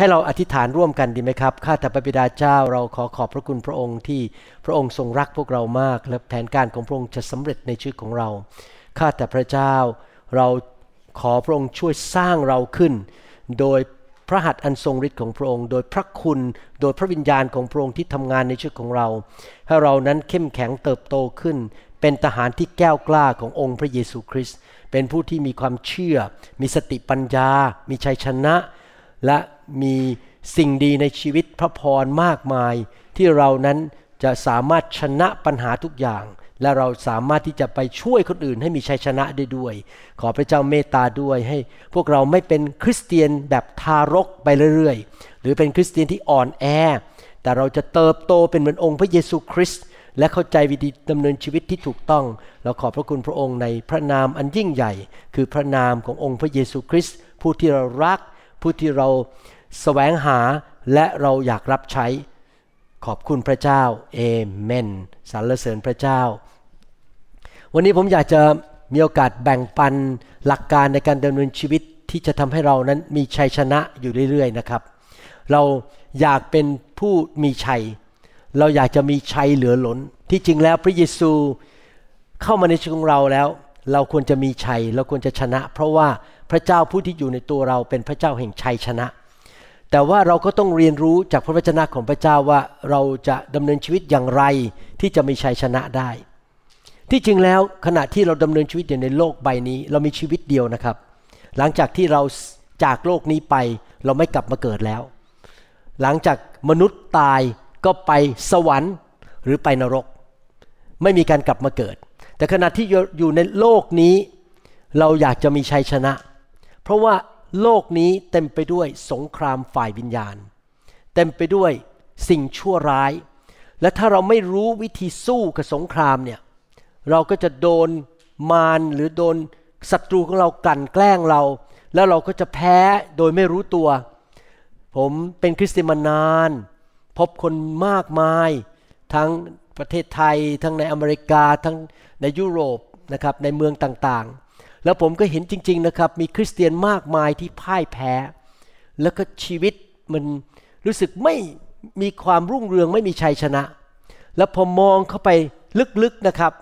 ให้เราอธิษฐานร่วมกันดีไหมครับ ข้าแต่พระบิดาเจ้าเราขอขอบพระคุณพระองค์ที่พระองค์ทรงรักพวกเรามาก และแผนการของพระองค์จะสำเร็จในชีวิตของเรา ข้าแต่พระเจ้าเราขอพระองค์ช่วยสร้างเราขึ้น โดยพระหัตถ์อันทรงฤทธิ์ของพระองค์ โดยพระคุณ โดยพระวิญญาณของพระองค์ที่ทำงานในชีวิตของเรา ให้เรานั้นเข้มแข็งเติบโตขึ้น เป็นทหารที่แก้วกล้าขององค์พระเยซูคริสต์ เป็นผู้ที่มีความเชื่อ มีสติปัญญา มีชัยชนะ และ มีสิ่งดีในชีวิตพระพรมากมาย ที่เรานั้นจะสามารถชนะปัญหาทุกอย่าง และเราสามารถที่จะไปช่วยคนอื่นให้มีชัยชนะได้ด้วย ขอพระเจ้าเมตตาด้วยให้ พวกเราไม่เป็นคริสเตียนแบบทารกไปเรื่อยๆ หรือเป็นคริสเตียนที่อ่อนแอ แต่เราจะเติบโตเป็นเหมือนองค์พระเยซูคริสต์และเข้าใจวิธีดำเนินชีวิตที่ถูกต้อง เราขอบพระคุณพระองค์ในพระนามอันยิ่งใหญ่ คือพระนามขององค์พระเยซูคริสต์ผู้ที่เรารักผู้ที่เรา แสวงหาและเราอยากรับใช้ ขอบคุณพระเจ้าเอเมนสรรเสริญพระเจ้า วันนี้ผมอยากจะมีโอกาสแบ่งปันหลักการในการดำเนินชีวิตที่จะทำให้เรานั้นมีชัยชนะอยู่เรื่อยๆนะครับ เราอยากเป็นผู้มีชัย เราอยากจะมีชัยเหลือล้น ที่จริงแล้วพระเยซูเข้ามาในชีวิตของเราแล้ว เราควรจะมีชัย เราควรจะชนะ เพราะว่าพระเจ้าผู้ที่อยู่ในตัวเราเป็นพระเจ้าแห่งชัยชนะ แต่ว่าเราก็ต้องเรียนรู้จากพระวจนะของพระเจ้าว่าเราจะดำเนินชีวิตอย่างไรที่จะมีชัยชนะได้ ที่จริงแล้วขณะที่เราดำเนินชีวิตอยู่ในโลกใบนี้ เรามีชีวิตเดียวนะครับ หลังจากที่เราจากโลกนี้ไปเราไม่กลับมาเกิดแล้ว หลังจากมนุษย์ตายก็ไปสวรรค์หรือไปนรก ไม่มีการกลับมาเกิด แต่ขณะที่อยู่ในโลกนี้ เราอยากจะมีชัยชนะ เพราะว่า โลกนี้เต็มไปด้วยสงครามฝ่ายวิญญาณ เต็มไปด้วยสิ่งชั่วร้าย และถ้าเราไม่รู้วิธีสู้กับสงครามเนี่ยเราก็จะโดนมารหรือโดนศัตรูของเรากลั่นแกล้งเรา แล้วเราก็จะแพ้โดยไม่รู้ตัว ผมเป็นคริสเตียนมานาน พบคนมากมาย ทั้งประเทศไทย ทั้งในอเมริกา ทั้งในยุโรปนะครับในเมืองต่าง แล้วผมก็เห็นจริง ๆนะครับ มีคริสเตียนมากมายที่พ่ายแพ้ แล้วก็ชีวิตมันรู้สึกไม่มีความรุ่งเรืองไม่มีชัยชนะ แล้วพอมองเข้าไปลึกๆนะครับ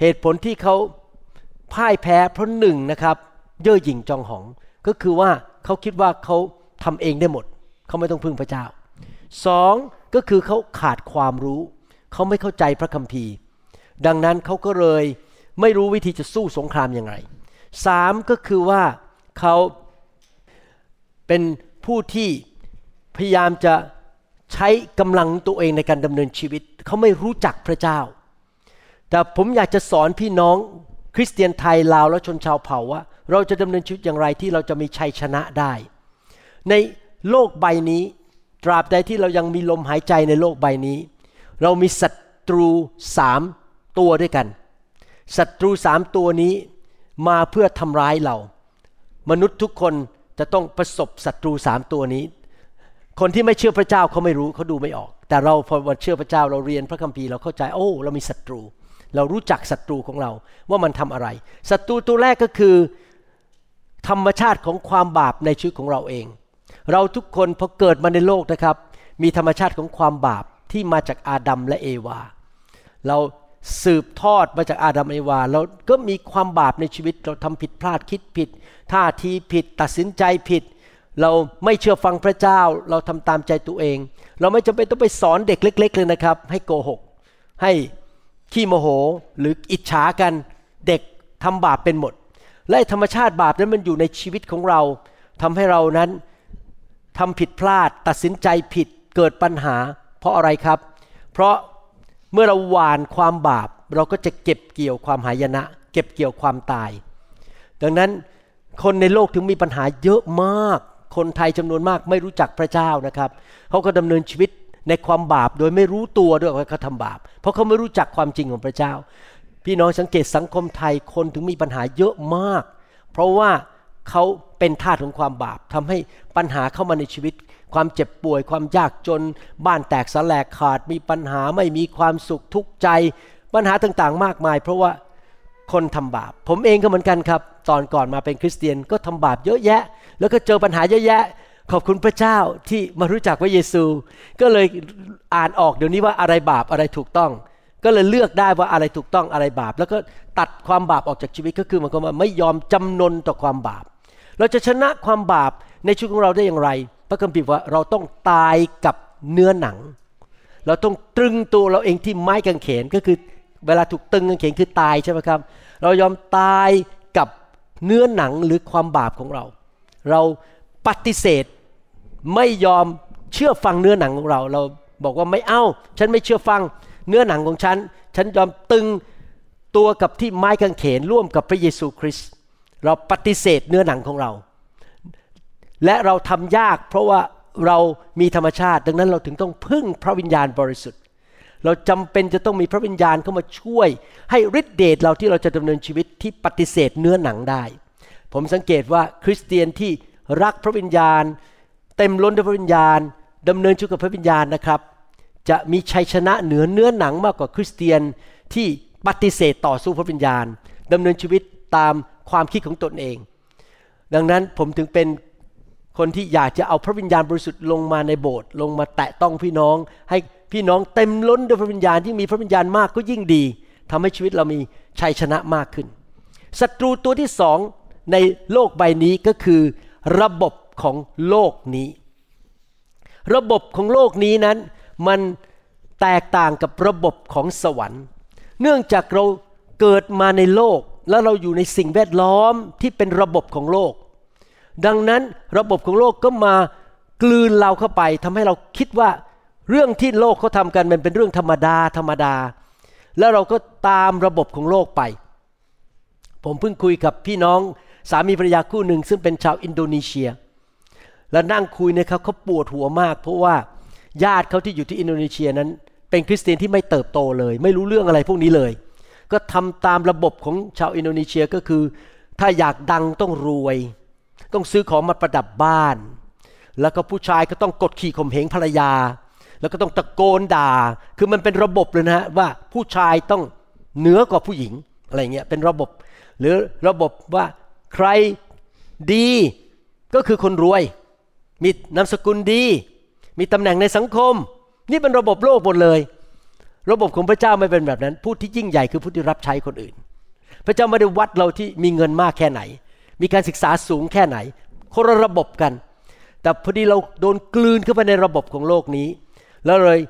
เหตุผลที่เขาพ่ายแพ้เพราะหนึ่งนะครับเย่อหยิ่งจองหอง ก็คือว่าเขาคิดว่าเขาทำเองได้หมด เขาไม่ต้องพึ่งพระเจ้าสองก็คือเขาขาดความรู้ เขาไม่เข้าใจพระคัมภีร์ ดังนั้นเขาก็เลยไม่รู้วิธีจะสู้สงครามยังไง สามก็คือว่าเขาเป็นผู้ที่พยายามจะใช้กำลังตัวเองในการดำเนินชีวิต เขาไม่รู้จักพระเจ้า แต่ผมอยากจะสอนพี่น้องคริสเตียนไทยลาวและชนชาวเผ่าว่า เราจะดำเนินชีวิตอย่างไรที่เราจะมีชัยชนะได้ ในโลกใบนี้ ตราบใดที่เรายังมีลมหายใจในโลกใบนี้ เรามีศัตรูสามตัวด้วยกันศัตรูสามตัวนี้ มาเพื่อทำร้ายเรา มนุษย์ทุกคนจะต้องประสบศัตรูสามตัวนี้ คนที่ไม่เชื่อพระเจ้าเขาไม่รู้เขาดูไม่ออก แต่เราพอวันเชื่อพระเจ้าเราเรียนพระคัมภีร์เราเข้าใจโอ้เรามีศัตรู เรารู้จักศัตรูของเราว่ามันทำอะไรศัตรูตัวแรกก็คือ ธรรมชาติของความบาปในชีวิตของเราเอง เราทุกคนพอเกิดมาในโลกนะครับ มีธรรมชาติของความบาปที่มาจากอาดัมและเอวา เรา สืบทอดมาจากอาดัมเอวาเราก็มีความบาปในชีวิต เราทำผิดพลาดคิดผิด ท่าทีผิด ตัดสินใจผิด เราไม่เชื่อฟังพระเจ้า เราทำตามใจตัวเอง เราไม่จำเป็นต้องไปสอนเด็กเล็ก ๆ เลยนะครับ ให้โกหก ให้ขี้โมโหหรืออิจฉากันเด็กทำบาปเป็นหมด และธรรมชาติบาปนั้นมันอยู่ในชีวิตของเราทำให้เรานั้นทำผิดพลาด ตัดสินใจผิดเกิดปัญหา เพราะอะไรครับ เพราะ เมื่อเราหวานความบาป เราก็จะเก็บเกี่ยวความหายนะ เก็บเกี่ยวความตาย ดังนั้นคนในโลกถึงมีปัญหาเยอะมาก คนไทยจำนวนมากไม่รู้จักพระเจ้านะครับเขาก็ดำเนินชีวิตในความบาปโดยไม่รู้ตัวด้วยว่าเขาทำบาป เพราะเขาไม่รู้จักความจริงของพระเจ้า พี่น้องสังเกตสังคมไทยคนถึงมีปัญหาเยอะมาก เพราะว่าเขาเป็นทาสของความบาปทำให้ปัญหาเข้ามาในชีวิต ความเจ็บป่วย ความยากจน บ้านแตกสลายขาด มีปัญหาไม่มีความสุขทุกข์ใจ ปัญหาต่างๆ มากมาย เพราะว่าคนทำบาป ผมเองก็เหมือนกันครับ ตอนก่อนมาเป็นคริสเตียนก็ทำบาปเยอะแยะ แล้วก็เจอปัญหาเยอะแยะ ขอบคุณพระเจ้าที่มารู้จักพระเยซู ก็เลยอ่านออกเดี๋ยวนี้ว่าอะไรบาปอะไรถูกต้อง ก็เลยเลือกได้ว่าอะไรถูกต้องอะไรบาป แล้วก็ตัดความบาปออกจากชีวิตก็คือมันก็มาไม่ยอมจำนนต่อความบาป เราจะชนะความบาปในชีวิตของเราได้อย่างไร พระคัมภีร์ว่าเราต้องตายกับเนื้อหนัง เราต้องตรึงตัวเราเองที่ไม้กางเขนก็คือเวลาถูกตึงกางเขนคือตายใช่ไหมครับ เรายอมตายกับเนื้อหนังหรือความบาปของเรา เราปฏิเสธไม่ยอมเชื่อฟังเนื้อหนังของเรา เราบอกว่าไม่เอา้า ฉันไม่เชื่อฟังเนื้อหนังของฉัน ฉันยอมตึงตัวกับที่ไม้กางเขนร่วมกับพระเยซูคริสต์เราปฏิเสธเนื้อหนังของเรา และเราทำยากเพราะว่าเรามีธรรมชาติ ดังนั้นเราถึงต้องพึ่งพระวิญญาณบริสุทธิ์ เราจำเป็นจะต้องมีพระวิญญาณเข้ามาช่วย ให้ฤทธิเดชเราที่เราจะดำเนินชีวิตที่ปฏิเสธเนื้อหนังได้ ผมสังเกตว่าคริสเตียนที่รักพระวิญญาณ เต็มล้นด้วยพระวิญญาณดำเนินชีวิตกับพระวิญญาณนะครับ จะมีชัยชนะเหนือเนื้อหนังมากกว่าคริสเตียนที่ปฏิเสธต่อสู้พระวิญญาณดำเนินชีวิตตามความคิดของตนเอง ดังนั้นผมถึงเป็น คนที่อยากจะเอาพระวิญญาณบริสุทธิ์ลงมาในโบสถ์ลงมาแตะต้องพี่น้อง ให้พี่น้องเต็มล้นด้วยพระวิญญาณที่มีพระวิญญาณมากก็ยิ่งดีทำให้ชีวิตเรามีชัยชนะมากขึ้นศัตรูตัวที่สองในโลกใบนี้ก็คือ ระบบของโลกนี้ ระบบของโลกนี้นั้นมันแตกต่างกับระบบของสวรรค์ เนื่องจากเราเกิดมาในโลก แล้วเราอยู่ในสิ่งแวดล้อมที่เป็นระบบของโลก ดังนั้นระบบของโลกก็มากลืนเราเข้าไปทำให้เราคิดว่าเรื่องที่โลกเขาทำกันมันเป็นเรื่องธรรมดาธรรมดา แล้วเราก็ตามระบบของโลกไป ผมเพิ่งคุยกับพี่น้องสามีภรรยาคู่หนึ่ง ซึ่งเป็นชาวอินโดนีเซีย แล้วนั่งคุยนะครับเขาปวดหัวมาก เพราะว่าญาติเขาที่อยู่ที่อินโดนีเซียนั้น เป็นคริสเตียนที่ไม่เติบโตเลย ไม่รู้เรื่องอะไรพวกนี้เลย ก็ทำตามระบบของชาวอินโดนีเซียก็คือ ถ้าอยากดังต้องรวย ต้องซื้อของมาประดับบ้าน แล้วก็ผู้ชายก็ต้องกดขี่ข่มเหงภรรยา แล้วก็ต้องตะโกนด่า คือมันเป็นระบบเลยนะฮะว่าผู้ชายต้องเหนือกว่าผู้หญิงอะไรเงี้ยเป็นระบบ หรือระบบว่าใครดีก็คือคนรวย มีนามสกุลดี มีตำแหน่งในสังคม นี่เป็นระบบโลกหมดเลย ระบบของพระเจ้าไม่เป็นแบบนั้น ผู้ที่ยิ่งใหญ่คือผู้ที่รับใช้คนอื่น พระเจ้าไม่ได้วัดเราที่มีเงินมากแค่ไหน มีการศึกษาสูงแค่ไหนคนละระบบกัน แต่พอดีเราโดนกลืนเข้าไปในระบบของโลกนี้ แล้วเลย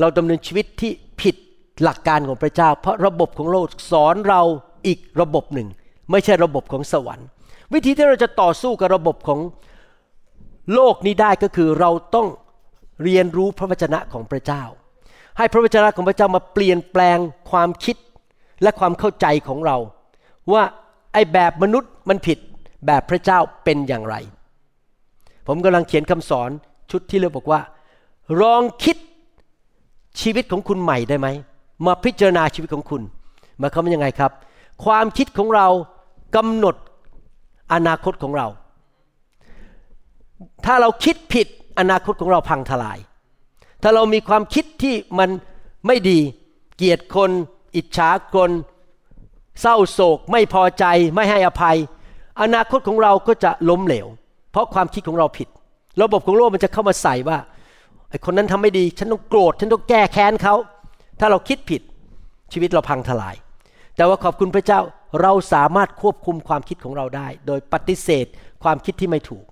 เราดำเนินชีวิตที่ผิดหลักการของพระเจ้า เพราะระบบของโลกสอนเราอีกระบบหนึ่ง ไม่ใช่ระบบของสวรรค์ วิธีที่เราจะต่อสู้กับระบบของโลกนี้ได้ก็คือเราต้องเรียนรู้พระวจนะของพระเจ้า ให้พระวจนะของพระเจ้ามาเปลี่ยนแปลงความคิดและความเข้าใจของเรา ว่าไอ้แบบมนุษย์มันผิด แบบพระเจ้าเป็นอย่างไร ผมกำลังเขียนคำสอนชุดที่เรียกบอกว่าลองคิดชีวิตของคุณใหม่ได้ไหม มาพิจารณาชีวิตของคุณมาเขาเป็นยังไงครับ ความคิดของเรากำหนดอนาคตของเรา ถ้าเราคิดผิดอนาคตของเราพังทลาย ถ้าเรามีความคิดที่มันไม่ดี เกลียดคน อิจฉาคน เศร้าโศก ไม่พอใจ ไม่ให้อภัย อนาคตของเราก็จะล้มเหลว เพราะความคิดของเราผิด ระบบของโลกมันจะเข้ามาใส่ว่าไอ้คนนั้นทำไม่ดี ฉันต้องโกรธ ฉันต้องแก้แค้นเขา ถ้าเราคิดผิดชีวิตเราพังทลาย แต่ว่าขอบคุณพระเจ้าเราสามารถควบคุมความคิดของเราได้ โดยปฏิเสธความคิดที่ไม่ถูก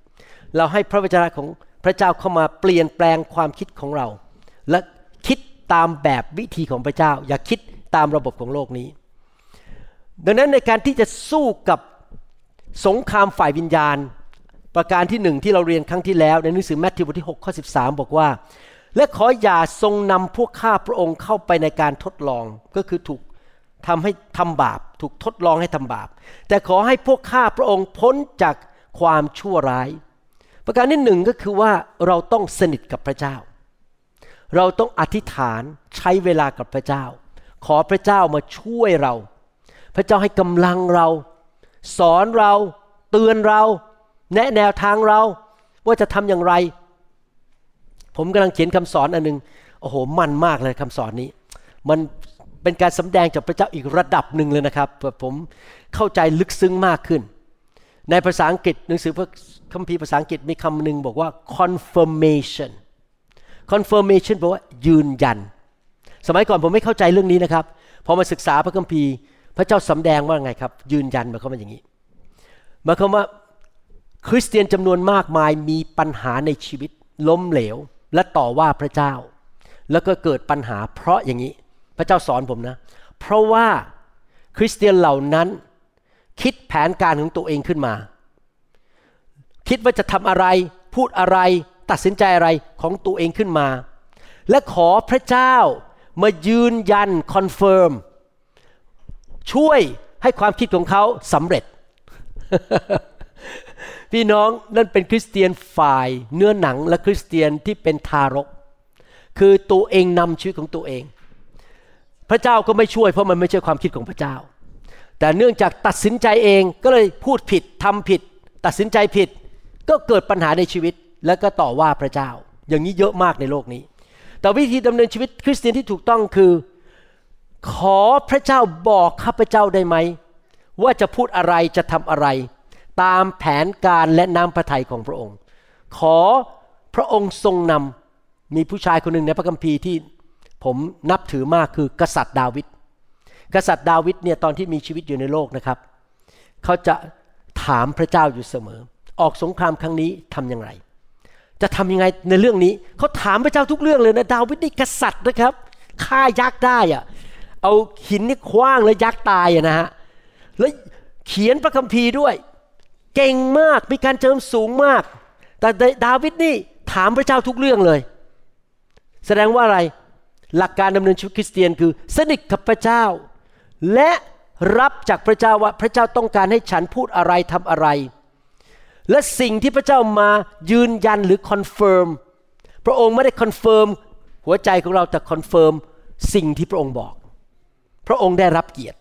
เราให้พระวจนะของพระเจ้าเข้ามาเปลี่ยนแปลงความคิดของเรา และคิดตามแบบวิธีของพระเจ้า อย่าคิดตามระบบของโลกนี้ ดังนั้นในการที่จะสู้กับ สงครามฝ่ายวิญญาณ ประการที่หนึ่งที่เราเรียนครั้งที่แล้ว ในหนังสือแมทธิวบทที่6ข้อ13 บอกว่า และขออย่าทรงนำพวกข้าพระองค์เข้าไปในการทดลองก็คือถูกทำให้ทำบาป ถูกทดลองให้ทำบาป แต่ขอให้พวกข้าพระองค์พ้นจากความชั่วร้าย ประการที่หนึ่งก็คือว่าเราต้องสนิทกับพระเจ้า เราต้องอธิษฐานใช้เวลากับพระเจ้า ขอพระเจ้ามาช่วยเรา พระเจ้าให้กำลังเรา สอนเรา เตือนเรา แนะแนวทางเรา ว่าจะทำอย่างไร ผมกำลังเขียนคำสอนอันนึง โอ้โห มันมากเลยคำสอนนี้ มันเป็นการสำแดงจากพระเจ้าอีกระดับหนึ่งเลยนะครับ ผมเข้าใจลึกซึ้งมากขึ้น ในภาษาอังกฤษหนังสือพระคัมภีร์ภาษาอังกฤษมีคำหนึ่งบอกว่า confirmation confirmation แปลว่ายืนยัน สมัยก่อนผมไม่เข้าใจเรื่องนี้นะครับ พอมาศึกษาพระคัมภีร์ พระเจ้าสำแดงว่าไงครับ ยืนยันมายความว่าอย่างนี้มายความว่าคริสเตียนจำนวนมากมายมีปัญหาในชีวิต ล้มเหลว และต่อว่าพระเจ้า แล้วก็เกิดปัญหาเพราะอย่างนี้ พระเจ้าสอนผมนะ เพราะว่าคริสเตียนเหล่านั้น คิดแผนการของตัวเองขึ้นมา คิดว่าจะทำอะไร พูดอะไร ตัดสินใจอะไรของตัวเองขึ้นมา และขอพระเจ้ามายืนยัน confirm ช่วยให้ความคิดของเขาสำเร็จ พี่น้องนั่นเป็นคริสเตียนฝ่ายเนื้อหนังและคริสเตียนที่เป็นทารก คือตัวเองนำชีวิตของตัวเอง พระเจ้าก็ไม่ช่วยเพราะมันไม่ใช่ความคิดของพระเจ้า แต่เนื่องจากตัดสินใจเองก็เลยพูดผิดทำผิด ตัดสินใจผิด ก็เกิดปัญหาในชีวิตแล้วก็ต่อว่าพระเจ้า อย่างนี้เยอะมากในโลกนี้ แต่วิธีดำเนินชีวิตคริสเตียนที่ถูกต้องคือ ขอพระเจ้าบอกข้าพเจ้าได้ไหม ว่าจะพูดอะไรจะทำอะไร ตามแผนการและน้ำพระทัยของพระองค์ ขอพระองค์ทรงนำมีผู้ชายคนหนึ่งในพระคัมภีร์ที่ผมนับถือมากคือกษัตริย์ดาวิดกษัตริย์ดาวิดเนี่ยตอนที่มีชีวิตอยู่ในโลกนะครับ เขาจะถามพระเจ้าอยู่เสมอ ออกสงครามครั้งนี้ทำอย่างไร จะทำยังไงในเรื่องนี้ เขาถามพระเจ้าทุกเรื่องเลยนะดาวิดนี่กษัตริย์นะครับฆ่ายักษ์ได้อะ เอาหินนี่คว้างแล้วยักษ์ตายอะนะฮะแล้วเขียนพระคัมภีร์ด้วย เก่งมากมีการเจิมสูงมาก แต่ดาวิดนี่ถามพระเจ้าทุกเรื่องเลย แสดงว่าอะไรหลักการดำเนินชีวิตคริสเตียนคือ สนิทกับพระเจ้า และรับจากพระเจ้าว่าพระเจ้าต้องการให้ฉันพูดอะไรทำอะไร และสิ่งที่พระเจ้ามายืนยันหรือ confirm พระองค์ไม่ได้ confirm หัวใจของเราแต่ confirm สิ่งที่พระองค์บอก พระองค์ได้รับเกียรติ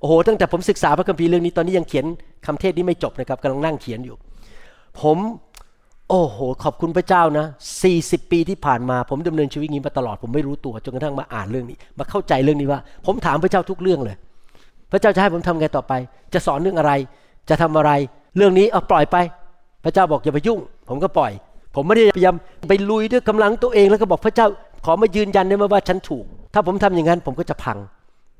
โอ้โห ตั้งแต่ผมศึกษาพระคัมภีร์เรื่องนี้ตอนนี้ยังเขียนคำเทศนี้ไม่จบนะครับกำลังนั่งเขียนอยู่ ผม โอ้โห ขอบคุณพระเจ้านะ 40 ปีที่ผ่านมา ผมดำเนินชีวิตนี้มาตลอด ผมไม่รู้ตัวจนกระทั่งมาอ่านเรื่องนี้ มาเข้าใจเรื่องนี้ว่า ผมถามพระเจ้าทุกเรื่องเลย พระเจ้าจะให้ผมทำไงต่อไป จะสอนเรื่องอะไร จะทำอะไร เรื่องนี้เอาปล่อยไป พระเจ้าบอกอย่าไปยุ่ง ผมก็ปล่อย ผมไม่ได้พยายามไปลุยด้วยกำลังตัวเองแล้วก็บอกพระเจ้า ขอมายืนยันได้ไหมว่าฉันถูก ถ้าผมทำอย่างนั้นผมก็จะพัง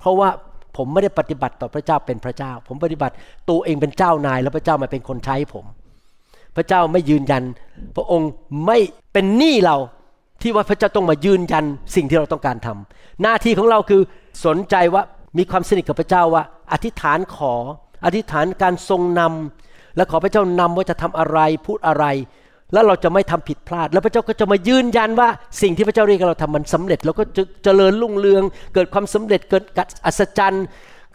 เพราะว่าผมไม่ได้ปฏิบัติต่อพระเจ้าเป็นพระเจ้า ผมปฏิบัติตัวเองเป็นเจ้านาย แล้วพระเจ้ามาเป็นคนใช้ผม พระเจ้าไม่ยืนยัน พระองค์ไม่เป็นหนี้เราที่ว่าพระเจ้าต้องมายืนยันสิ่งที่เราต้องการทำหน้าที่ของเราคือสนใจว่ามีความสนิทกับพระเจ้าว่า อธิษฐานขอ อธิษฐานการทรงนำและขอพระเจ้านำว่าจะทำอะไรพูดอะไร แล้วเราจะไม่ทำผิดพลาด แล้วพระเจ้าก็จะมายืนยันว่าสิ่งที่พระเจ้าเรียกเราทำมันสำเร็จแล้วก็จะเจริญรุ่งเรือง เกิดความสำเร็จเกิดอัศจรรย์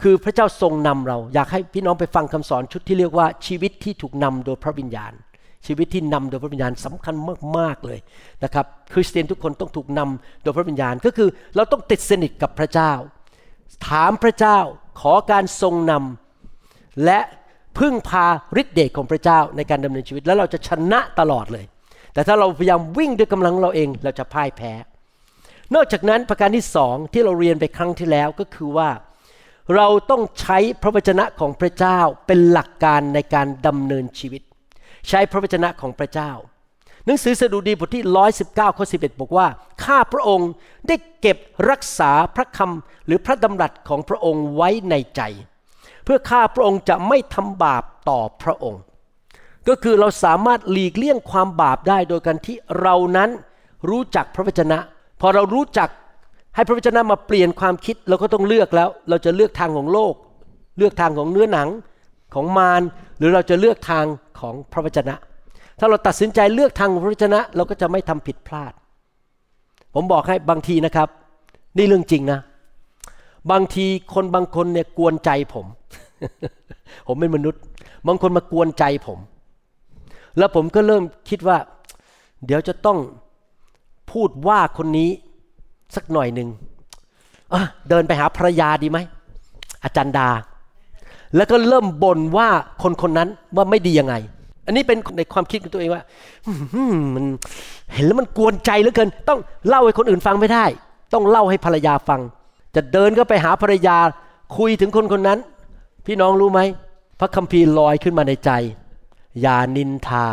คือพระเจ้าทรงนำเรา อยากให้พี่น้องไปฟังคำสอนชุดที่เรียกว่าชีวิตที่ถูกนำโดยพระวิญญาณ ชีวิตที่นำโดยพระวิญญาณสำคัญมากๆเลยนะครับคริสเตียนทุกคนต้องถูกนำโดยพระวิญญาณก็คือเราต้องติดสนิทกับพระเจ้า ถามพระเจ้าขอการทรงนำและ พึ่งพาฤทธิเดชของพระเจ้าในการดำเนินชีวิต แล้วเราจะชนะตลอดเลย แต่ถ้าเราพยายามวิ่งด้วยกำลังเราเองเราจะพ่ายแพ้ นอกจากนั้นประการที่สองที่เราเรียนไปครั้งที่แล้วก็คือว่า เราต้องใช้พระวจนะของพระเจ้าเป็นหลักการในการดำเนินชีวิต ใช้พระวจนะของพระเจ้า หนังสือสดุดีบทที่ 119ข้อ11 บอกว่าข้าพระองค์ได้เก็บรักษาพระคำหรือพระดำรัสของพระองค์ไว้ในใจ พื่อข้าพระองค์จะไม่ทำบาปต่อพระองค์ ก็คือเราสามารถหลีกเลี่ยงความบาปได้โดยการที่เรานั้นรู้จักพระวจนะ พอเรารู้จักให้พระวจนะมาเปลี่ยนความคิดเราก็ต้องเลือกแล้ว เราจะเลือกทางของโลก เลือกทางของเนื้อหนังของมารหรือเราจะเลือกทางของพระวจนะ ถ้าเราตัดสินใจเลือกทางพระวจนะ เราก็จะไม่ทำผิดพลาด ผมบอกให้บางทีนะครับ นี่เรื่องจริงนะ บางทีคนบางคนเนี่ยกวนใจผม ผมเป็นมนุษย์ บางคนมากวนใจผม แล้วผมก็เริ่มคิดว่า เดี๋ยวจะต้องพูดว่าคนนี้สักหน่อยหนึ่งเดินไปหาภรรยาดีไหมอาจารย์ดา แล้วก็เริ่มบ่นว่าคนคนนั้นว่าไม่ดียังไง อันนี้เป็นในความคิดของตัวเองว่ามันเห็นแล้วมันกวนใจเหลือเกิน ต้องเล่าให้คนอื่นฟังไม่ได้ ต้องเล่าให้ภรรยาฟัง จะเดินก็ไปหาภรรยาคุยถึงคนคนนั้น พี่น้องรู้ไหมพระคัมภีร์ลอยขึ้นมาในใจ อย่านินทา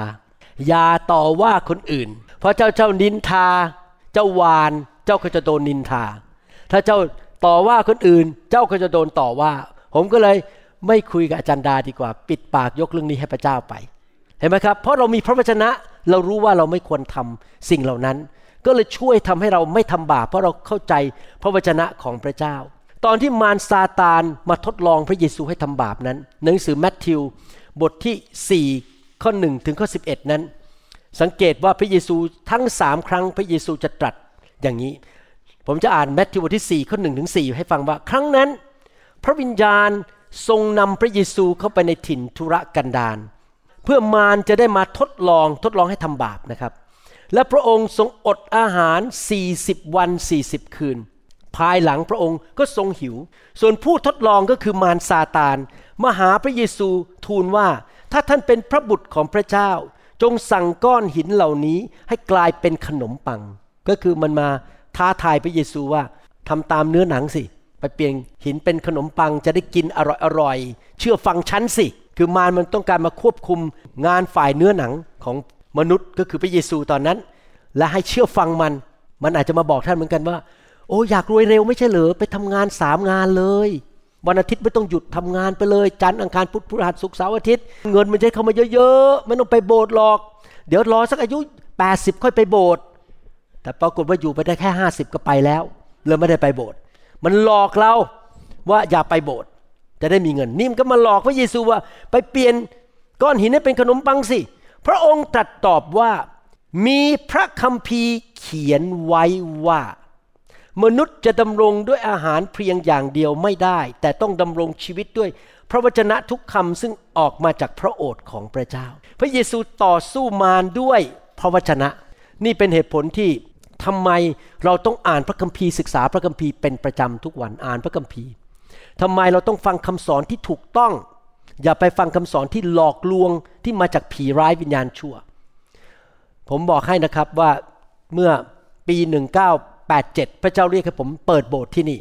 อย่าต่อว่าคนอื่น เพราะเจ้าเจ้านินทา เจ้าวานเจ้าก็จะโดนนินทา ถ้าเจ้าต่อว่าคนอื่น เจ้าก็จะโดนต่อว่า ผมก็เลยไม่คุยกับอาจารย์ดาดีกว่า ปิดปากยกเรื่องนี้ให้พระเจ้าไป เห็นไหมครับ เพราะเรามีพระวจนะเรารู้ว่าเราไม่ควรทำสิ่งเหล่านั้น ก็เลยช่วยทำให้เราไม่ทำบาปเพราะเราเข้าใจพระวจนะของพระเจ้า ตอนที่มารซาตานมาทดลองพระเยซูให้ทำบาปนั้น หนังสือแมทธิวบทที่ 4 ข้อ1ถึงข้อ11 นั้น สังเกตว่าพระเยซูทั้งสามครั้งพระเยซูจะตรัสอย่างนี้ ผมจะอ่านแมทธิวบทที่4ข้อ1ถึง4ให้ฟังว่า ครั้งนั้น พระวิญญาณทรงนำพระเยซูเข้าไปในถิ่นทุรกันดารเพื่อมารจะได้มาทดลองทดลองให้ทำบาปนะครับ และพระองค์ทรงอดอาหาร 40 วัน 40 คืน ภายหลังพระองค์ก็ทรงหิว ส่วนผู้ทดลองก็คือมารซาตานมาหาพระเยซูทูลว่า ถ้าท่านเป็นพระบุตรของพระเจ้า จงสั่งก้อนหินเหล่านี้ให้กลายเป็นขนมปัง ก็คือมันมาท้าทายพระเยซูว่าทำตามเนื้อหนังสิ ไปเปลี่ยนหินเป็นขนมปังจะได้กินอร่อยอร่อยเชื่อฟังฉันสิ คือมารมันต้องการมาควบคุมงานฝ่ายเนื้อหนังของ มนุษย์ก็คือพระเยซูตอนนั้น และให้เชื่อฟังมัน มันอาจจะมาบอกท่านเหมือนกันว่า โอ้อยากรวยเร็วไม่ใช่เหรอไปทำงานสามงานเลย วันอาทิตย์ไม่ต้องหยุดทำงานไปเลยจันทร์อังคารพุธพฤหัสศุกร์เสาร์อาทิตย์เงินมันจะเข้ามาเยอะๆไม่ต้องไปโบสถ์หรอก เดี๋ยวรอสักอายุ 80 ค่อยไปโบสถ์แต่ปรากฏว่าอยู่ไปได้แค่ 50 ก็ไปแล้วเลยไม่ได้ไปโบสถ์มันหลอกเราว่าอย่าไปโบสถ์จะได้มีเงินนี่มันก็มาหลอกพระเยซูว่า ไปเปลี่ยนก้อนหินให้เป็นขนมปังสิ พระองค์ตรัสตอบว่ามีพระคัมภีร์เขียนไว้ว่า มนุษย์จะดำรงด้วยอาหารเพียงอย่างเดียวไม่ได้ แต่ต้องดำรงชีวิตด้วย พระวจนะทุกคำซึ่งออกมาจากพระโอษฐ์ของพระเจ้า พระเยซูต่อสู้มารด้วยพระวจนะ นี่เป็นเหตุผลที่ทำไมเราต้องอ่านพระคัมภีร์ศึกษาพระคัมภีร์เป็นประจำทุกวันอ่านพระคัมภีร์ทำไมเราต้องฟังคำสอนที่ถูกต้อง อย่าไปฟังคำสอนที่หลอกลวงที่มาจากผีร้ายวิญญาณชั่ว ผมบอกให้นะครับว่าเมื่อปี 19 87 พระเจ้าเรียกให้ผมเปิดโบสถ์ที่นี่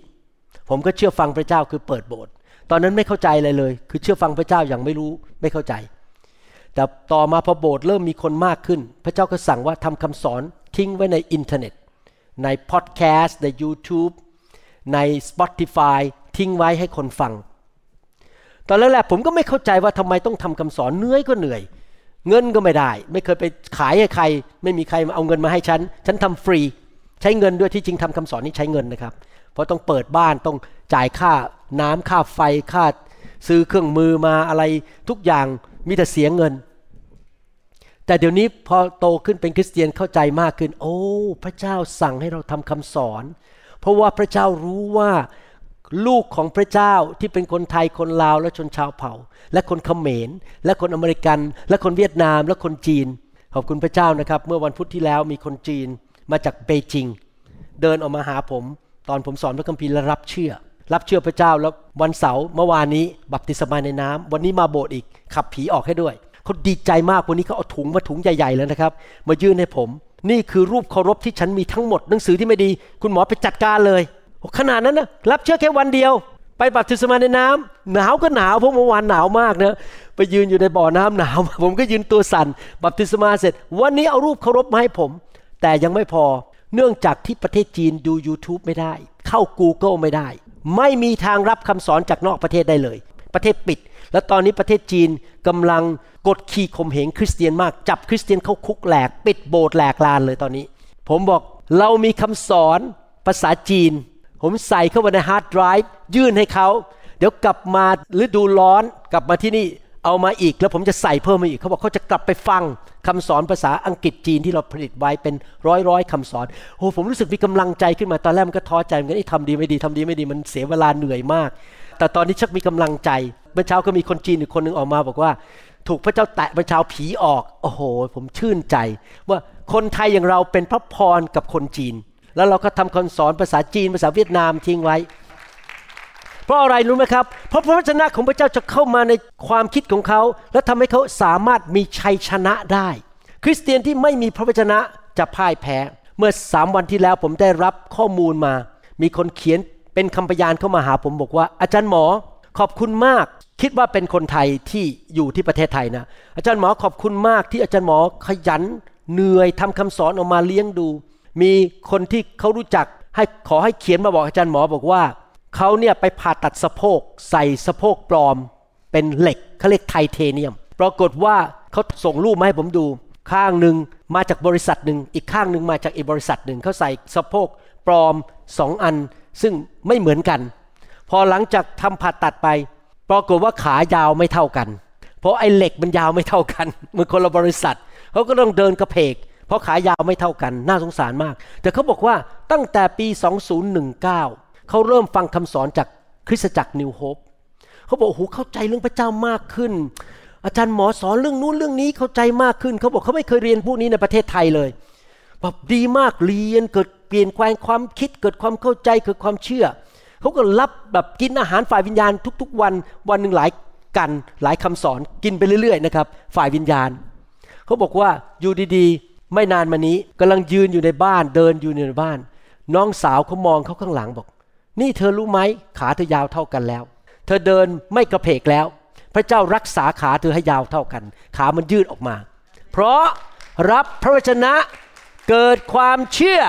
ผมก็เชื่อฟังพระเจ้าคือเปิดโบสถ์ตอนนั้นไม่เข้าใจอะไรเลย คือเชื่อฟังพระเจ้าอย่างไม่รู้ไม่เข้าใจ แต่ต่อมาพอโบสถ์เริ่มมีคนมากขึ้น พระเจ้าก็สั่งว่าทำคำสอนทิ้งไว้ในอินเทอร์เน็ต ในพอดแคสต์ใน YouTube ใน Spotify ทิ้งไว้ให้คนฟัง ตอนแรกๆผมก็ไม่เข้าใจว่าทำไมต้องทำคำสอนเหนื่อยก็เหนื่อย เงินก็ไม่ได้ ไม่เคยไปขายให้ใคร ไม่มีใครมาเอาเงินมาให้ฉัน ฉันทำฟรี ใช้เงินด้วยที่จริงทำคำสอนนี้ใช้เงินนะครับ เพราะต้องเปิดบ้านต้องจ่ายค่าน้ำค่าไฟค่าซื้อเครื่องมือมาอะไรทุกอย่างมีแต่เสียเงิน แต่เดี๋ยวนี้พอโตขึ้นเป็นคริสเตียนเข้าใจมากขึ้น โอ้ พระเจ้าสั่งให้เราทำคำสอน เพราะว่าพระเจ้ารู้ว่า ลูกของพระเจ้าที่เป็นคนไทยคนลาวและชนชาวเผ่า และคนเขมร และคนอเมริกัน และคนเวียดนาม และคนจีน ขอบคุณพระเจ้านะครับ เมื่อวันพุธที่แล้วมีคนจีนมาจากเปจิง เดินออกมาหาผม ตอนผมสอนพระคัมภีร์และรับเชื่อ รับเชื่อพระเจ้าแล้ววันเสาร์เมื่อวานนี้ บัพติศมาในน้ำวันนี้มาโบสถ์อีก ขับผีออกให้ด้วยเขาดีใจมากวันนี้เขาเอาถุงมาถุงใหญ่ๆเลยนะครับ มายื่นให้ผม นี่คือรูปเคารพที่ฉันมีทั้งหมดหนังสือที่ไม่ดี คุณหมอไปจัดการเลย ขนาดนั้นนะรับเชื่อแค่วันเดียว ไปบัพติศมาในน้ำหนาวก็หนาวเพราะเมื่อวานหนาวมากนะไปยืนอยู่ในบ่อน้ำหนาว ผมก็ยืนตัวสั่นบัพติศมาเสร็จ วันนี้เอารูปเคารพมาให้ผม แต่ยังไม่พอเนื่องจากที่ประเทศจีนดู YouTube ไม่ได้ เข้า Google ไม่ได้ ไม่มีทางรับคำสอนจากนอกประเทศได้เลย ประเทศปิด และตอนนี้ประเทศจีนกำลังกดขี่ข่มเหงคริสเตียนมาก จับคริสเตียนเข้าคุกแหลก ปิดโบสถ์แหลกลาญเลยตอนนี้ ผมบอกเรามีคำสอนภาษาจีน ผมใส่เข้าไปใน hard drive ยื่นให้เขา เดี๋ยวกลับมาฤดูร้อนกลับมาที่นี่เอามาอีกแล้วผมจะใส่เพิ่มมาอีกเขาบอกเขาจะกลับไปฟังคำสอนภาษาอังกฤษจีนที่เราผลิตไว้เป็นร้อยร้อยคำสอนโอ้ผมรู้สึกมีกำลังใจขึ้นมาตอนแรกมันก็ท้อใจเหมือนกันไอ้ทำดีไม่ดีทำดีไม่ดีมันเสียเวลาเหนื่อยมาก แต่ตอนนี้ชักมีกำลังใจเมื่อเช้าก็มีคนจีนอีกคนหนึ่งออกมาบอกว่า ถูกพระเจ้าแตะประชาผีออก โอ้โห ผมชื่นใจ ว่าคนไทยอย่างเราเป็นพระพรกับคนจีน แล้วเราก็ทำคอนสอนภาษาจีนภาษาเวียดนามทิ้งไว้ เพราะอะไรรู้ไหมครับ เพราะพระวจนะของพระเจ้าจะเข้ามาในความคิดของเขา และทำให้เขาสามารถมีชัยชนะได้ คริสเตียนที่ไม่มีพระวจนะจะพ่ายแพ้ เมื่อสามวันที่แล้วผมได้รับข้อมูลมา มีคนเขียนเป็นคำพยานเข้ามาหาผมบอกว่า อาจารย์หมอขอบคุณมากคิดว่าเป็นคนไทยที่อยู่ที่ประเทศไทยนะ อาจารย์หมอขอบคุณมากที่อาจารย์หมอขยันเหนื่อยทำคำสอนออกมาเลี้ยงดู มีคนที่เขารู้จักให้ขอให้เขียนมาบอกอาจารย์หมอบอกว่าเขาเนี่ยไปผ่าตัดสะโพกใส่สะโพกปลอม เป็นเหล็กเขาเรียกไทเทเนียม ปรากฏว่าเขาส่งรูปมาให้ผมดู ข้างหนึ่งมาจากบริษัทหนึ่งอีกข้างหนึ่งมาจากอีกบริษัทหนึ่งเขาใส่สะโพกปลอมสองอัน ซึ่งไม่เหมือนกัน พอหลังจากทำผ่าตัดไป ปรากฏว่าขายาวไม่เท่ากัน เพราะไอ้เหล็กมันยาวไม่เท่ากันมือนคนละบริษัทเขาก็ต้องเดินกระเพก เพราะขายาวไม่เท่ากัน น่าสงสารมาก แต่เขาบอกว่าตั้งแต่ปี 2019 เขาเริ่มฟังคำสอนจากคริสตจักรนิวโฮปเขาบอกโอ้โหเข้าใจเรื่องพระเจ้ามากขึ้น อาจารย์หมอสอนเรื่องนู้นเรื่องนี้เข้าใจมากขึ้น เขาบอกเขาไม่เคยเรียนพวกนี้ในประเทศไทยเลยแบบดีมากเรียนเกิดเปลี่ยนแปลงความคิดเกิดความเข้าใจเกิดความเชื่อเขาก็รับแบบกินอาหารฝ่ายวิญญาณทุก ๆ วันวันหนึ่งหลายกันหลายคำสอนกินไปเรื่อยๆนะครับฝ่ายวิญญาณเขาบอกว่าอยู่ดีๆ ไม่นานมานี้กำลังยืนอยู่ในบ้านเดินอยู่ในบ้าน น้องสาวเขามองเขาข้างหลังบอก นี่เธอรู้ไหมขาเธอยาวเท่ากันแล้ว เธอเดินไม่กระเพกแล้ว พระเจ้ารักษาขาเธอให้ยาวเท่ากัน ขามันยืดออกมา เพราะรับพระวจนะเกิดความเชื่อ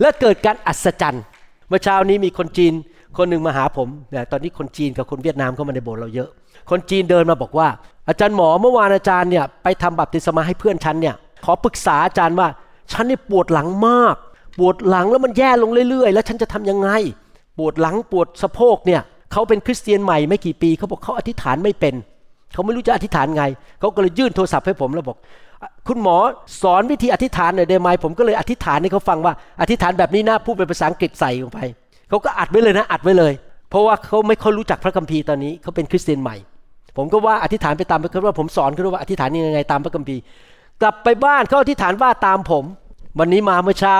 และเกิดการอัศจรรย์ เมื่อเช้านี้มีคนจีนคนหนึ่งมาหาผมนะตอนนี้คนจีนกับคนเวียดนามเข้ามาในโบสถ์เราเยอะ คนจีนเดินมาบอกว่า อาจารย์หมอเมื่อวานอาจารย์เนี่ยไปทำบัพติศมาให้เพื่อนฉันเนี่ย ขอปรึกษาอาจารย์ว่า ฉันนี่ปวดหลังมาก ปวดหลังแล้วมันแย่ลงเรื่อยๆ แล้วฉันจะทํำยังไง ปวดหลังปวดสะโพกเนี่ยเขาเป็นคริสเตียนใหม่ไม่กี่ปีเขาบอกเขาอธิษฐานไม่เป็นเขาไม่รู้จะอธิษฐานไงเขาก็เลยยื่นโทรศัพท์ให้ผมแล้วบอก คุณหมอสอนวิธีอธิษฐานหน่อยได้ไหมผมก็เลยอธิษฐานให้เขาฟังว่าอธิษฐานแบบนี้นะพูดเป็นภาษาอังกฤษใส่ลงไปเขาก็อัดไว้เลยนะอัดไว้เลย เพราะว่าเขาไม่ค่อยรู้จักพระคัมภีร์ตอนนี้เขาเป็นคริสเตียนใหม่ผมก็ว่าอธิษฐานไปตามไปคือว่าผมสอนเขาว่าอธิษฐานยังไงตามพระคัมภีร์ กลับไปบ้านเขาอธิษฐานว่าตามผม วันนี้มาเมื่อเช้า